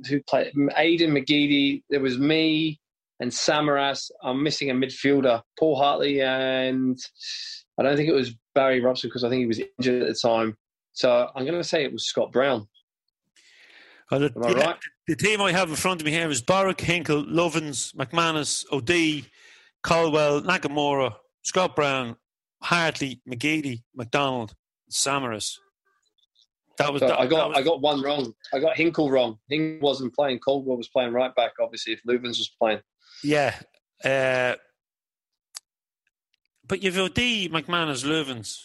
who played Aidan McGeady. There was me and Samaras. I'm missing a midfielder, Paul Hartley, and I don't think it was Barry Robson because I think he was injured at the time. So I'm going to say it was Scott Brown. Uh, the, Am I yeah, right? the team I have in front of me here is Boruc, Hinkel, Loovens, McManus, O'Dea, Caldwell, Nakamura, Scott Brown, Hartley, McGeady, McDonald, Samaras. That was, So that, I that got was I got one wrong. I got Hinkel wrong. Hinkel wasn't playing. Caldwell was playing right back. Obviously, if Loovens was playing. yeah. Uh, but you've O'Dea, McManus, Loovens,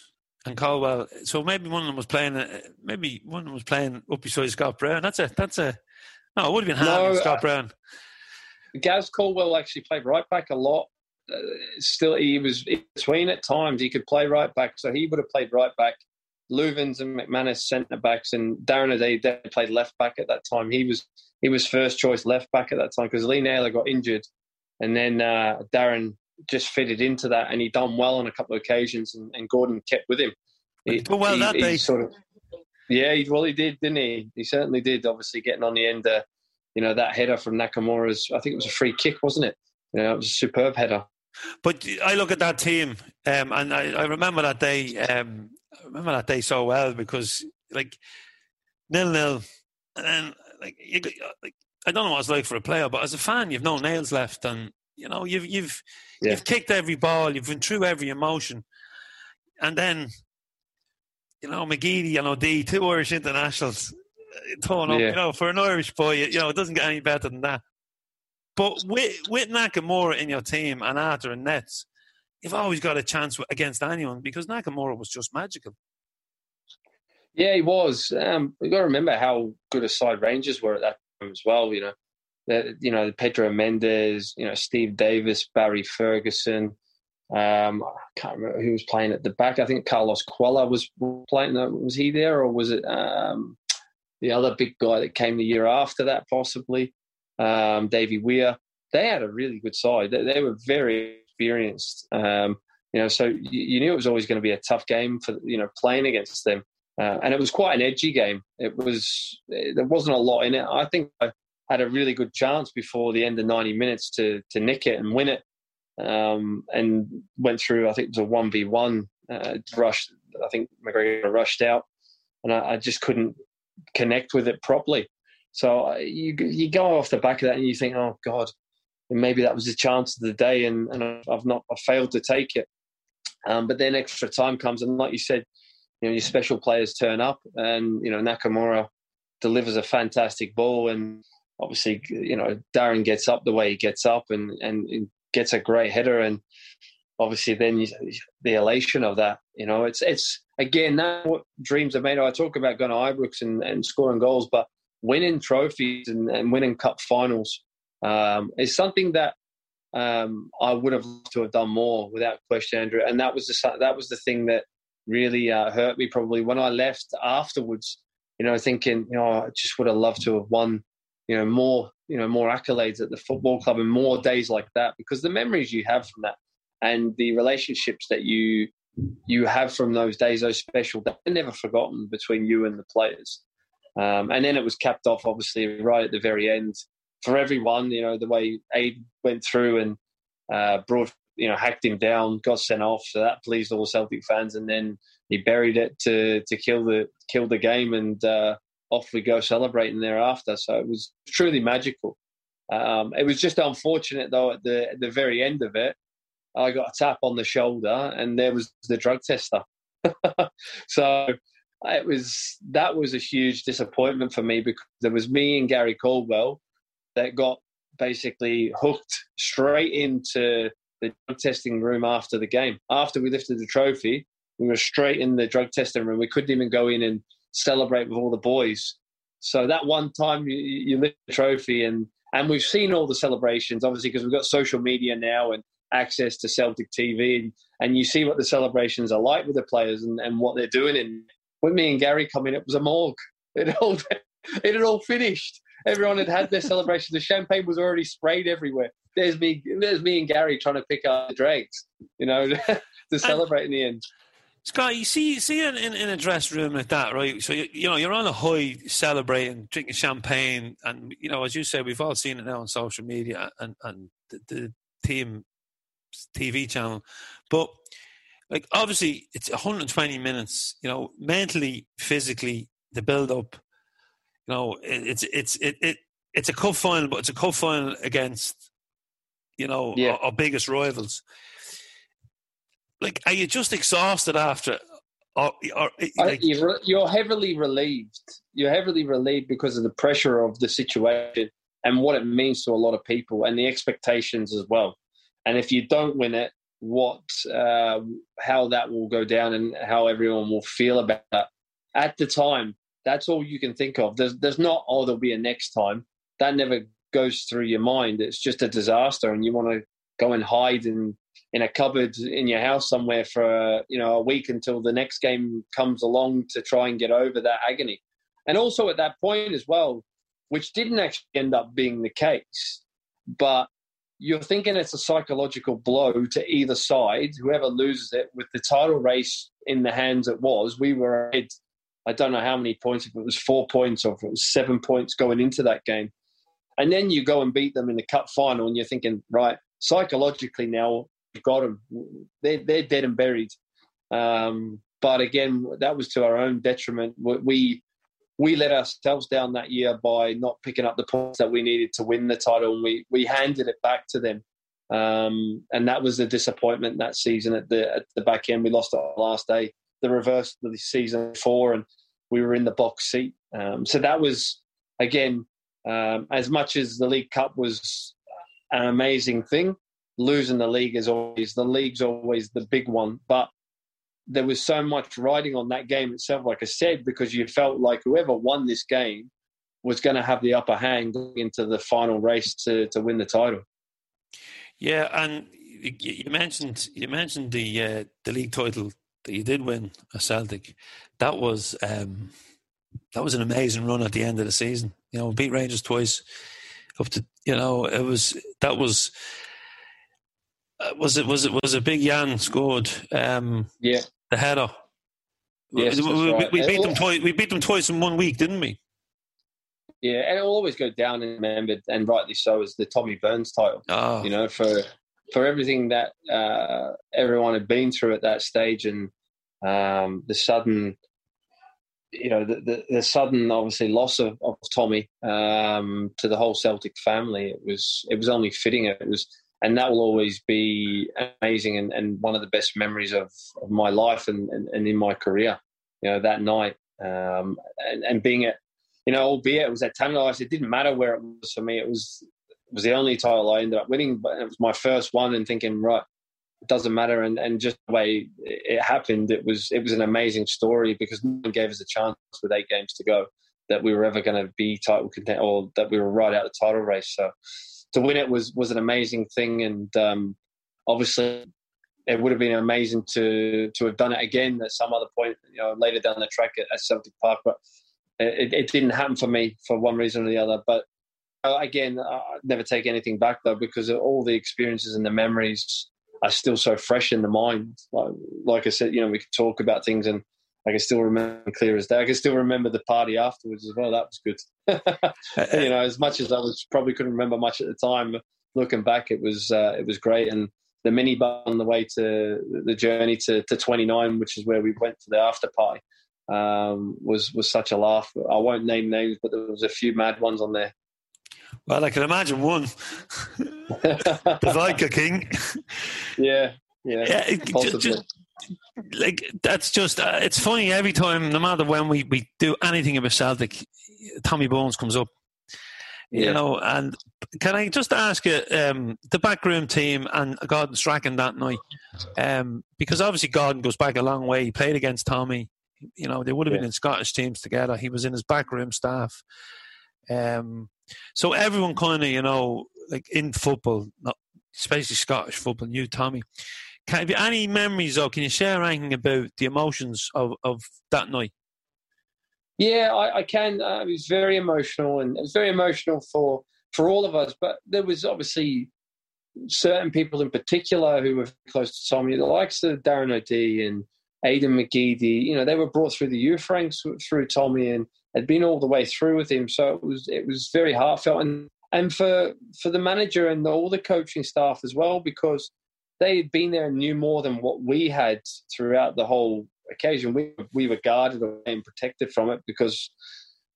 and Caldwell. So maybe one of them was playing. Uh, maybe one of them was playing up beside Scott Brown. That's a that's a no. It would have been handy No, Scott uh, Brown. Gaz Caldwell actually played right back a lot. Uh, still, he was between at times. He could play right back, so he would have played right back. Loovens and McManus centre backs, and Darren O'Dea they played left back at that time. He was he was first choice left back at that time because Lee Naylor got injured, and then uh, Darren just fitted into that, and he done well on a couple of occasions, and, and Gordon kept with him. He, done well he- that day. Sort of, yeah, he, well, he did, didn't he? He certainly did. Obviously, getting on the end, uh, you know, that header from Nakamura's. I think it was a free kick, wasn't it? You know, it was a superb header. But I look at that team, um, and I, I remember that day. Um, I remember that day so well because, like, nil nil, and then like, you, like I don't know what it's like for a player, but as a fan, you've no nails left, and you know you've you've Yeah. you've kicked every ball, you've been through every emotion, and then you know McGeady and O'Dea, two Irish internationals, uh, torn up. Yeah. You know, for an Irish boy, you know it doesn't get any better than that. But with with Nakamura in your team and Arthur and Nets, you've always got a chance against anyone because Nakamura was just magical. Yeah, he was. Um, we've got to remember how good a side Rangers were at that time as well. You know, that you know Pedro Mendes, you know Steve Davis, Barry Ferguson. Um, I can't remember who was playing at the back. I think Carlos Cuellar was playing. Was he there, or was it um, the other big guy that came the year after that? Possibly um, Davy Weir. They had a really good side. They, they were very experienced. Um, you know, so you, you knew it was always going to be a tough game for you know playing against them. Uh, and it was quite an edgy game. It was there wasn't a lot in it. I think I had a really good chance before the end of ninety minutes to to nick it and win it, um, and went through. I think it was a one v one rush. I think McGregor rushed out, and I, I just couldn't connect with it properly. So uh, you you go off the back of that and you think, oh God, maybe that was the chance of the day, and, and I've not I failed to take it. Um, but then extra time comes, and like you said, you know your special players turn up, and you know Nakamura delivers a fantastic ball, and obviously you know Darren gets up the way he gets up, and and, and gets a great header, and obviously then you, the elation of that, you know, it's it's again that what dreams are made. of. I talk about going to Ibrox and, and scoring goals, but winning trophies and, and winning cup finals um, is something that um, I would have loved to have done more without question, Andrew. And that was the that was the thing that really uh, hurt me probably when I left afterwards. You know, thinking, you know, I just would have loved to have won, you know, more, you know, more accolades at the football club and more days like that because the memories you have from that and the relationships that you you have from those days, those special days, never forgotten between you and the players. Um, and then it was capped off, obviously, right at the very end for everyone. You know, the way Aid went through and uh, brought, you know, hacked him down, got sent off. So that pleased all Celtic fans. And then he buried it to to kill the kill the game, and uh, off we go celebrating thereafter. So it was truly magical. Um, it was just unfortunate though at the at the very end of it, I got a tap on the shoulder, and there was the drug tester. so it was that was a huge disappointment for me because there was me and Gary Caldwell that got basically hooked straight into the drug testing room after the game. After we lifted the trophy, we were straight in the drug testing room. We couldn't even go in and celebrate with all the boys. So that one time you, you lift the trophy, and and we've seen all the celebrations, obviously, because we've got social media now and access to Celtic TV, and, and you see what the celebrations are like with the players and, and what they're doing. And when me and Gary come in, it was a morgue. It all it had all finished. Everyone had had their celebration. The champagne was already sprayed everywhere. There's me, there's me and Gary trying to pick up the dregs, you know, to celebrate in the end. Scott, you see, you see in, in, in a dress room like that, right? So you, you know you're on a high, celebrating, drinking champagne, and you know, as you said, we've all seen it now on social media and and the, the team TV channel, but like obviously it's 120 minutes. You know, mentally, physically, the build up. You know, it, it's it's it, it it's a cup final, but it's a cup final against you know Yeah. our, our biggest rivals. Like, are you just exhausted after? Or, or like, you're, you're heavily relieved. You're heavily relieved because of the pressure of the situation and what it means to a lot of people and the expectations as well. And if you don't win it, what, uh, how that will go down and how everyone will feel about that. At the time, that's all you can think of. There's, there's not, oh, there'll be a next time. That never goes through your mind. It's just a disaster, and you want to go and hide in in a cupboard in your house somewhere for you know a week until the next game comes along to try and get over that agony. And also at that point as well, which didn't actually end up being the case, but you're thinking it's a psychological blow to either side, whoever loses it, with the title race in the hands it was. We were ahead, I don't know how many points, if it was four points or if it was seven points going into that game. And then you go and beat them in the cup final, and you're thinking, right, psychologically now, we've got them. They're, they're dead and buried. Um, but again, that was to our own detriment. We we let ourselves down that year by not picking up the points that we needed to win the title, and we we handed it back to them. Um, and that was the disappointment that season at the at the back end. We lost the last day. The reverse of the season four, and we were in the box seat. Um, so that was again, um, as much as the League Cup was an amazing thing, losing the league is always the league's always the big one. But there was so much riding on that game itself, like I said, because you felt like whoever won this game was going to have the upper hand into the final race to, to win the title. Yeah, and you mentioned you mentioned the uh, the league title that you did win at Celtic. That was um, that was an amazing run at the end of the season. You know, beat Rangers twice, up to you know it was that was uh, was it was it was a big Jan scored. Um, yeah, the header. Yes, we, we, we beat them twice. We beat them twice in one week, didn't we? Yeah, and it'll always go down and remembered, and rightly so, as the Tommy Burns title. Oh. You know, for for everything that uh, everyone had been through at that stage, and um, the sudden, you know, the, the, the sudden obviously loss of, of Tommy um, to the whole Celtic family. It was it was only fitting. It was, and that will always be amazing and, and one of the best memories of, of my life and, and, and in my career. You know, that night um, and, and being at you know, albeit it was at Tannadice, it didn't matter where it was for me. It was it was the only title I ended up winning, but it was my first one. And thinking, right, it doesn't matter. And and just the way it happened, it was it was an amazing story because no one gave us a chance with eight games to go that we were ever going to be title content or that we were right out of the title race. So to win it was was an amazing thing, and um, obviously it would have been amazing to to have done it again at some other point, you know, later down the track at, at Celtic Park, but it, it, didn't happen for me for one reason or the other. But uh, again, I never take anything back though because all the experiences and the memories are still so fresh in the mind. Like, like I said, you know, we could talk about things and I can still remember clear as day. I can still remember the party afterwards as well. That was good. you know, as much as I was probably couldn't remember much at the time. Looking back, it was uh, it was great, and the mini bar on the way to the journey to, to 29, which is where we went to the after party um, was was such a laugh. I won't name names, but there was a few mad ones on there. Well, I can imagine one. the Vodka King. Yeah, yeah. yeah just, just, like that's just uh, it's funny every time, no matter when we, we do anything about Celtic, Tommy Burns comes up. You yeah. know, and can I just ask you um, the backroom team and Gordon Strachan that night? Um, because obviously Gordon goes back a long way. He played against Tommy. You know, they would have yeah. been in Scottish teams together. He was in his backroom staff. Um, so everyone kind of, you know, like in football, not especially Scottish football, knew Tommy. Can have you any memories or can you share anything about the emotions of, of that night? Yeah, I, I can. Uh, it was very emotional, and it was very emotional for for all of us. But there was obviously certain people in particular who were close to Tommy, the likes of Darren O'Dea and Aiden McGeady, you know, they were brought through the youth ranks through Tommy and had been all the way through with him. So it was it was very heartfelt and and for for the manager and all the coaching staff as well because they had been there and knew more than what we had throughout the whole occasion. We we were guarded and protected from it because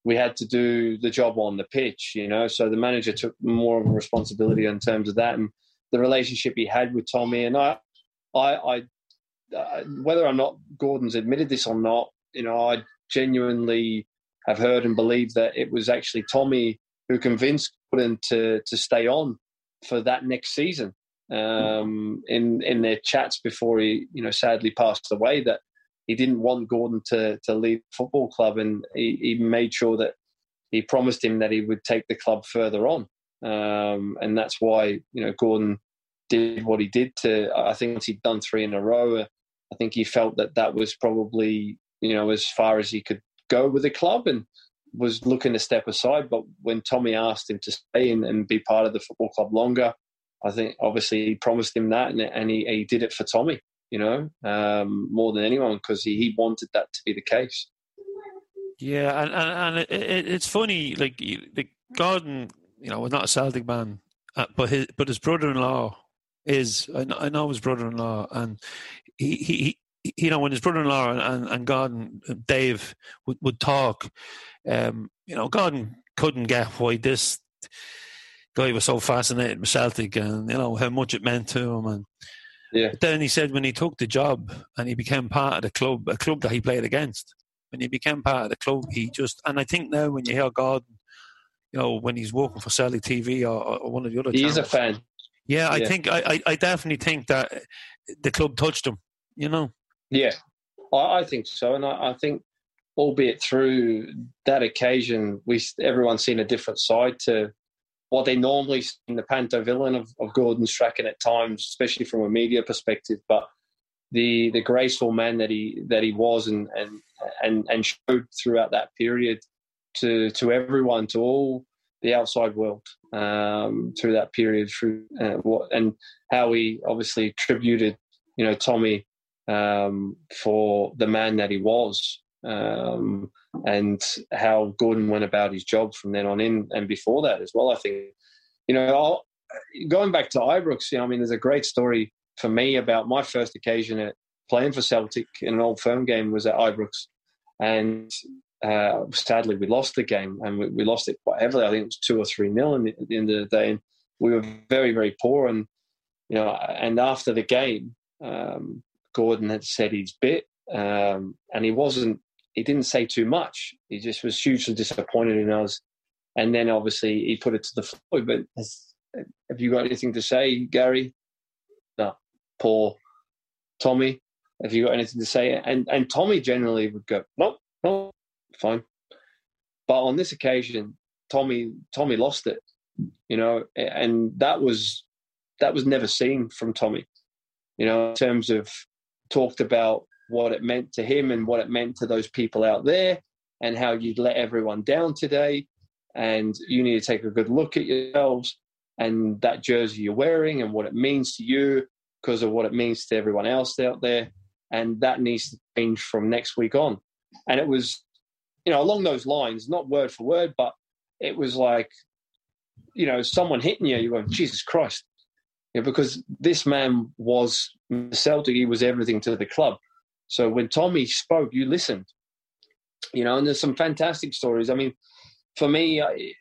we had to do the job on the pitch, you know. So the manager took more of a responsibility in terms of that and the relationship he had with Tommy. And I, I, I uh, whether or not Gordon's admitted this or not, you know, I genuinely have heard and believe that it was actually Tommy who convinced Gordon to to stay on for that next season. Um, in in their chats before he, you know, sadly passed away, that he didn't want Gordon to to leave football club, and he, he made sure that he promised him that he would take the club further on. Um, and that's why you know Gordon did what he did to. I think once he'd done three in a row, I think he felt that that was probably you know as far as he could go with the club and was looking to step aside. But when Tommy asked him to stay and, and be part of the football club longer, I think obviously he promised him that, and, and he, he did it for Tommy. You know, um, more than anyone because he, he wanted that to be the case. Yeah, and and, and it, it, it's funny, like the Gordon, you know, was not a Celtic man, uh, but his but his brother-in-law is. I know, I know his brother-in-law, and he he you know, when his brother-in-law and, and Gordon, uh, Dave, would, would talk, um, you know, Gordon couldn't get why this guy was so fascinated with Celtic and, you know, how much it meant to him. And yeah. But then he said when he took the job and he became part of the club, a club that he played against, when he became part of the club, he just, and I think now when you hear Gordon, you know, when he's working for Celtic TV or, or one of the other He's a fan. Yeah, I Yeah. think, I, I, I definitely think that the club touched him, you know. Yeah, I, I think so, and I, I think, albeit through that occasion, we everyone's seen a different side to what they normally see in the panto villain of, of Gordon Strachan at times, especially from a media perspective. But the the graceful man that he that he was and and and, and showed throughout that period to to everyone, to all the outside world um, through that period, through uh, what and how he obviously tributed, you know, Tommy um, for the man that he was, um, and how Gordon went about his job from then on in, and before that as well. I think, you know, I'll, going back to Ibrox, you know, I mean, there's a great story for me about my first occasion at playing for Celtic in an old firm game was at Ibrox, and uh, sadly we lost the game, and we, we lost it quite heavily. I think it was two or three nil in the- at the end of the day, and we were very very poor. And you know, and after the game, um, Gordon had said his bit, um, and he wasn't. He didn't say too much. He just was hugely disappointed in us. And then obviously he put it to the floor. But has, have you got anything to say, Gary? No. Paul, Tommy, have you got anything to say? And and Tommy generally would go, no, no, fine. But on this occasion, Tommy Tommy lost it, you know, and that was that was never seen from Tommy, you know, in terms of talked about what it meant to him and what it meant to those people out there and how you'd let everyone down today. And you need to take a good look at yourselves and that jersey you're wearing and what it means to you because of what it means to everyone else out there. And that needs to change from next week on. And it was you know along those lines not word for word but it was like you know someone hitting you you go jesus christ. Because this man was Celtic, he was everything to the club. So when Tommy spoke, you listened. You know, and there's some fantastic stories. I mean, for me, I-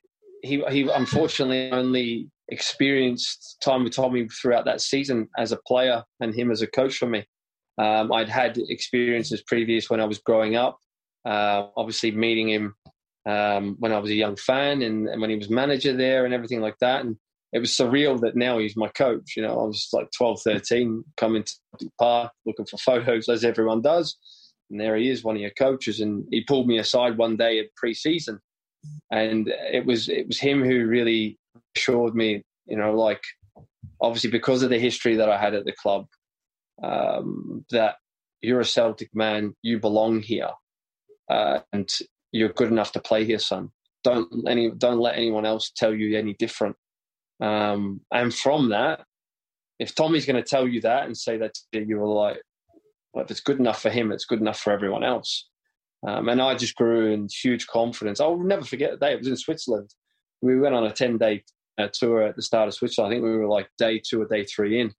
he he unfortunately only experienced time with Tommy throughout that season as a player and him as a coach for me. Um, I'd had experiences previous when I was growing up. Uh, obviously, meeting him um, when I was a young fan and, and when he was manager there and everything like that. And it was surreal that now he's my coach. You know, I was like 12, 13, coming to the park looking for photos as everyone does. And there he is, one of your coaches. And he pulled me aside one day at pre-season. And it was it was him who really assured me, you know, like obviously because of the history that I had at the club, um, that you're a Celtic man, you belong here, uh, and you're good enough to play here, son. Don't any don't let anyone else tell you any different. Um, and from that, if Tommy's going to tell you that and say that to you, you're like, well, if it's good enough for him, it's good enough for everyone else. Um, and I just grew in huge confidence. I'll never forget the day. It was in Switzerland. We went on a 10 day uh, tour at the start of Switzerland. I think we were like day two or day three in.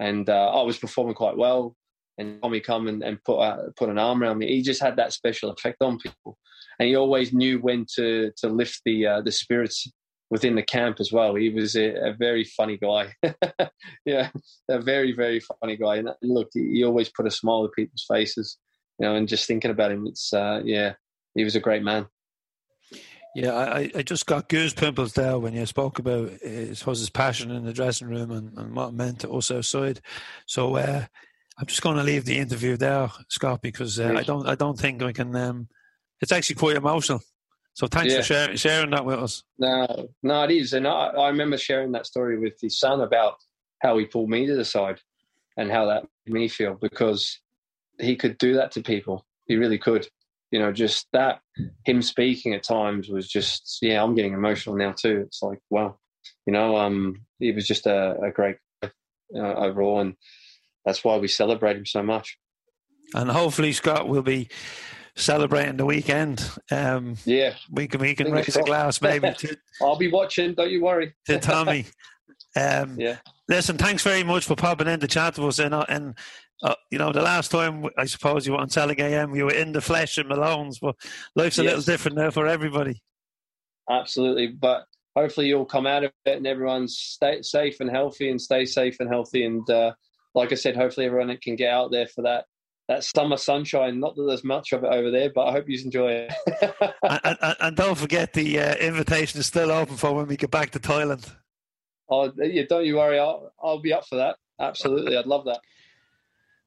And uh, I was performing quite well. And Tommy come and, and put, uh, put an arm around me. He just had that special effect on people. And he always knew when to, to lift the, uh, the spirits within the camp as well. He was a, a very funny guy. yeah, a very, very funny guy. And look, he, he always put a smile on people's faces, you know, and just thinking about him, it's, uh, yeah, he was a great man. Yeah, I, I just got goose pimples there when you spoke about, uh, I his passion in the dressing room and, and what it meant to us outside. So uh, I'm just going to leave the interview there, Scott, because uh, I don't I don't think I can. Um, it's actually quite emotional. So thanks Yeah. for sharing, sharing that with us. No, no, it is. And I, I remember sharing that story with his son about how he pulled me to the side and how that made me feel because he could do that to people. He really could. You know, just that, him speaking at times was just, yeah, I'm getting emotional now too. It's like, wow, you know, um, he was just a, a great uh, overall. And that's why we celebrate him so much. And hopefully, Scott will be celebrating the weekend. Um, yeah, we can we can Fingers raise a glass maybe to, I'll be watching. Don't you worry. to Tommy. Um, yeah. Listen, thanks very much for popping in to chat with us, and uh, and uh, you know, the last time I suppose you were on Celtic AM, you were in the flesh in Malone's, but life's a Yes. little different now for everybody. Absolutely, but hopefully you'll come out of it and everyone's stay safe and healthy and stay safe and healthy. And uh, like I said, hopefully everyone can get out there for that that summer sunshine. Not that there's much of it over there, but I hope you enjoy it. and, and, and don't forget the uh, invitation is still open for when we get back to Thailand. oh, yeah, don't you worry, I'll I'll be up for that. Absolutely, I'd love that.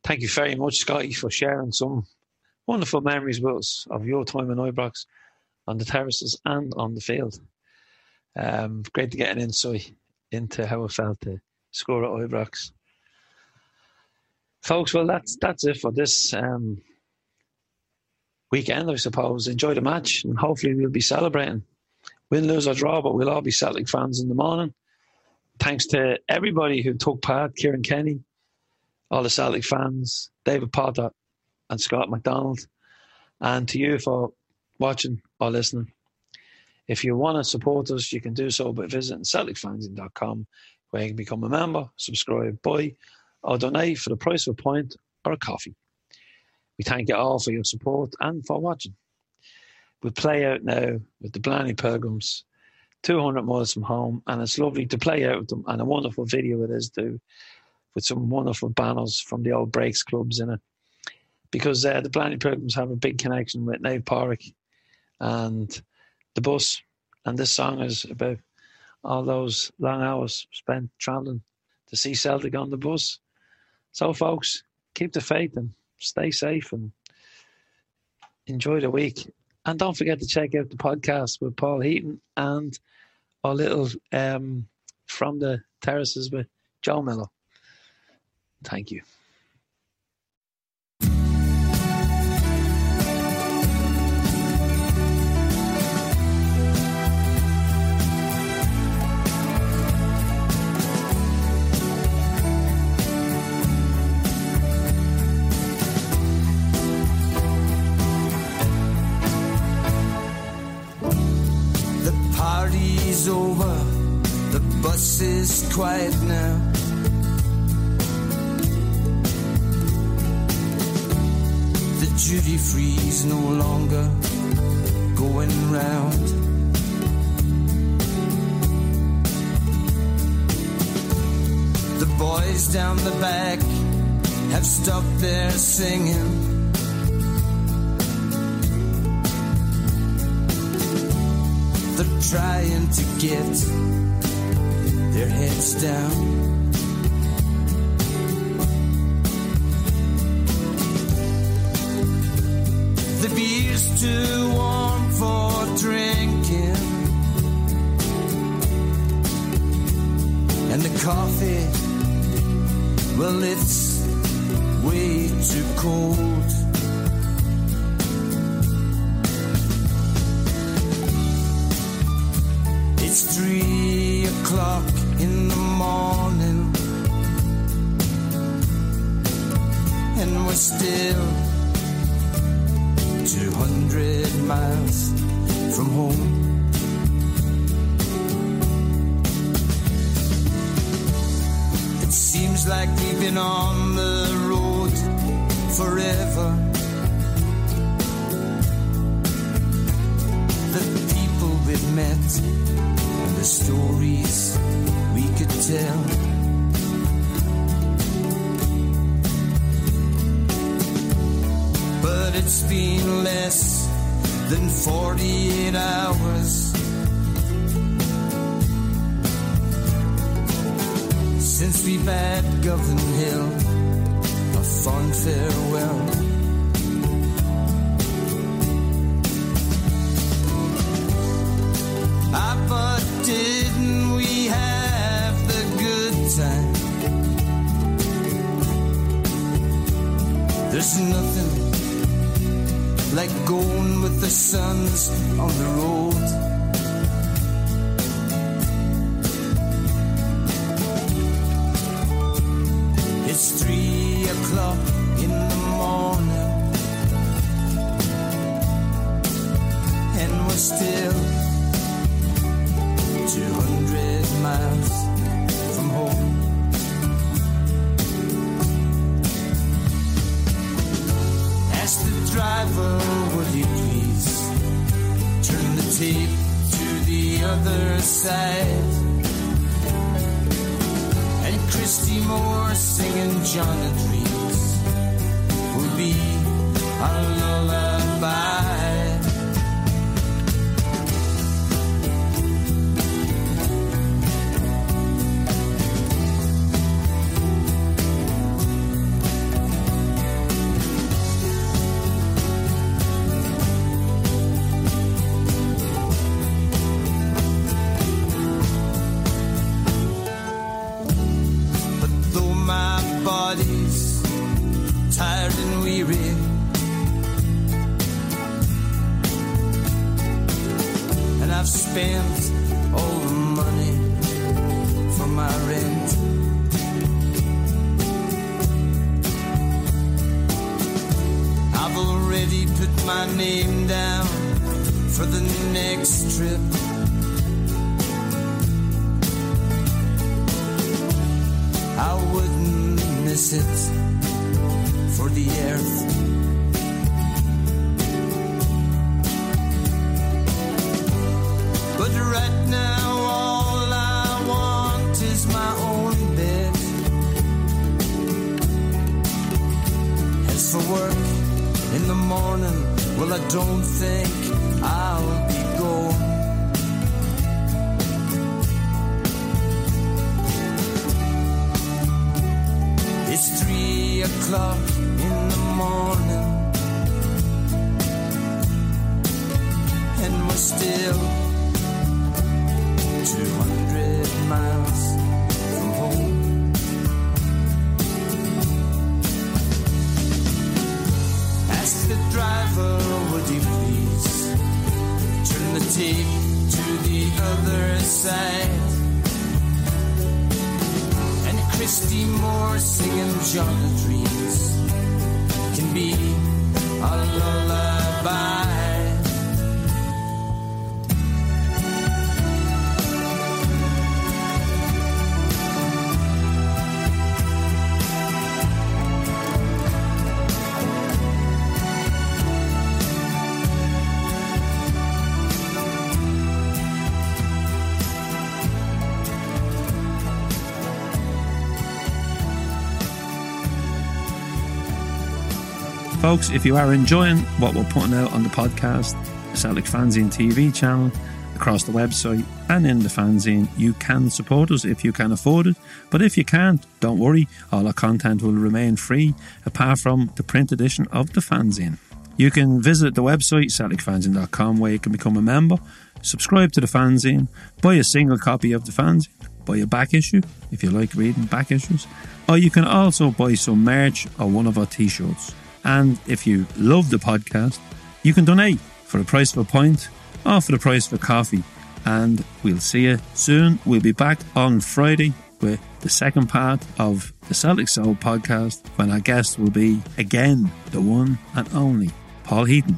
Thank you very much, Scotty, for sharing some wonderful memories with us of your time in Ibrox on the terraces and on the field. Um, great to get an insight into how it felt to score at Ibrox. Folks, well, that's that's it for this um, weekend, I suppose. Enjoy the match, and hopefully we'll be celebrating. Win, lose or draw, but we'll all be Celtic fans in the morning. Thanks to everybody who took part, Kieran Kenny, all the Celtic fans, David Potter, and Scott McDonald, and to you for watching or listening. If you want to support us, you can do so by visiting CelticFanzine.com, where you can become a member, subscribe, buy, or donate for the price of a pint or a coffee. We thank you all for your support and for watching. We play out now with the Blarney Pilgrims, 200 miles from home, and it's lovely to play out with them, and a wonderful video it is too, with some wonderful banners from the old brake clubs in it. Because uh, the Blarney Pilgrims have a big connection with Naomh Pádraig and the bus, and this song is about all those long hours spent travelling to see Celtic on the bus. So, folks, keep the faith and stay safe and enjoy the week. And don't forget to check out the podcast with Paul Heaton and our little um, From the Terraces with Joe Miller. Thank you. Bus is quiet now. The duty free's no longer going round. The boys down the back have stopped their singing. They're trying to get their heads down. The beer's too warm for drinking. And the coffee, well, it's way too cold. It's three o'clock in the morning, and we're still 200 miles from home. It seems like we've been on the road forever. The people we've met and the stories we could tell. But it's been less than 48 hours since we bade Govan Hill a fond farewell. On the road. Side? And Christy Moore singing of Dreams can be a lullaby. Folks, if you are enjoying what we're putting out on the podcast, Celtic Fanzine TV channel, across the website, and in the fanzine, you can support us if you can afford it. But if you can't, don't worry, all our content will remain free, apart from the print edition of the fanzine. You can visit the website, CelticFanzine.com, where you can become a member, subscribe to the fanzine, buy a single copy of the fanzine, buy a back issue if you like reading back issues, or you can also buy some merch or one of our t shirts. And if you love the podcast, you can donate for the price of a pint or for the price of a coffee. And we'll see you soon. We'll be back on Friday with the second part of the Celtic Soul podcast when our guest will be again the one and only Paul Heaton.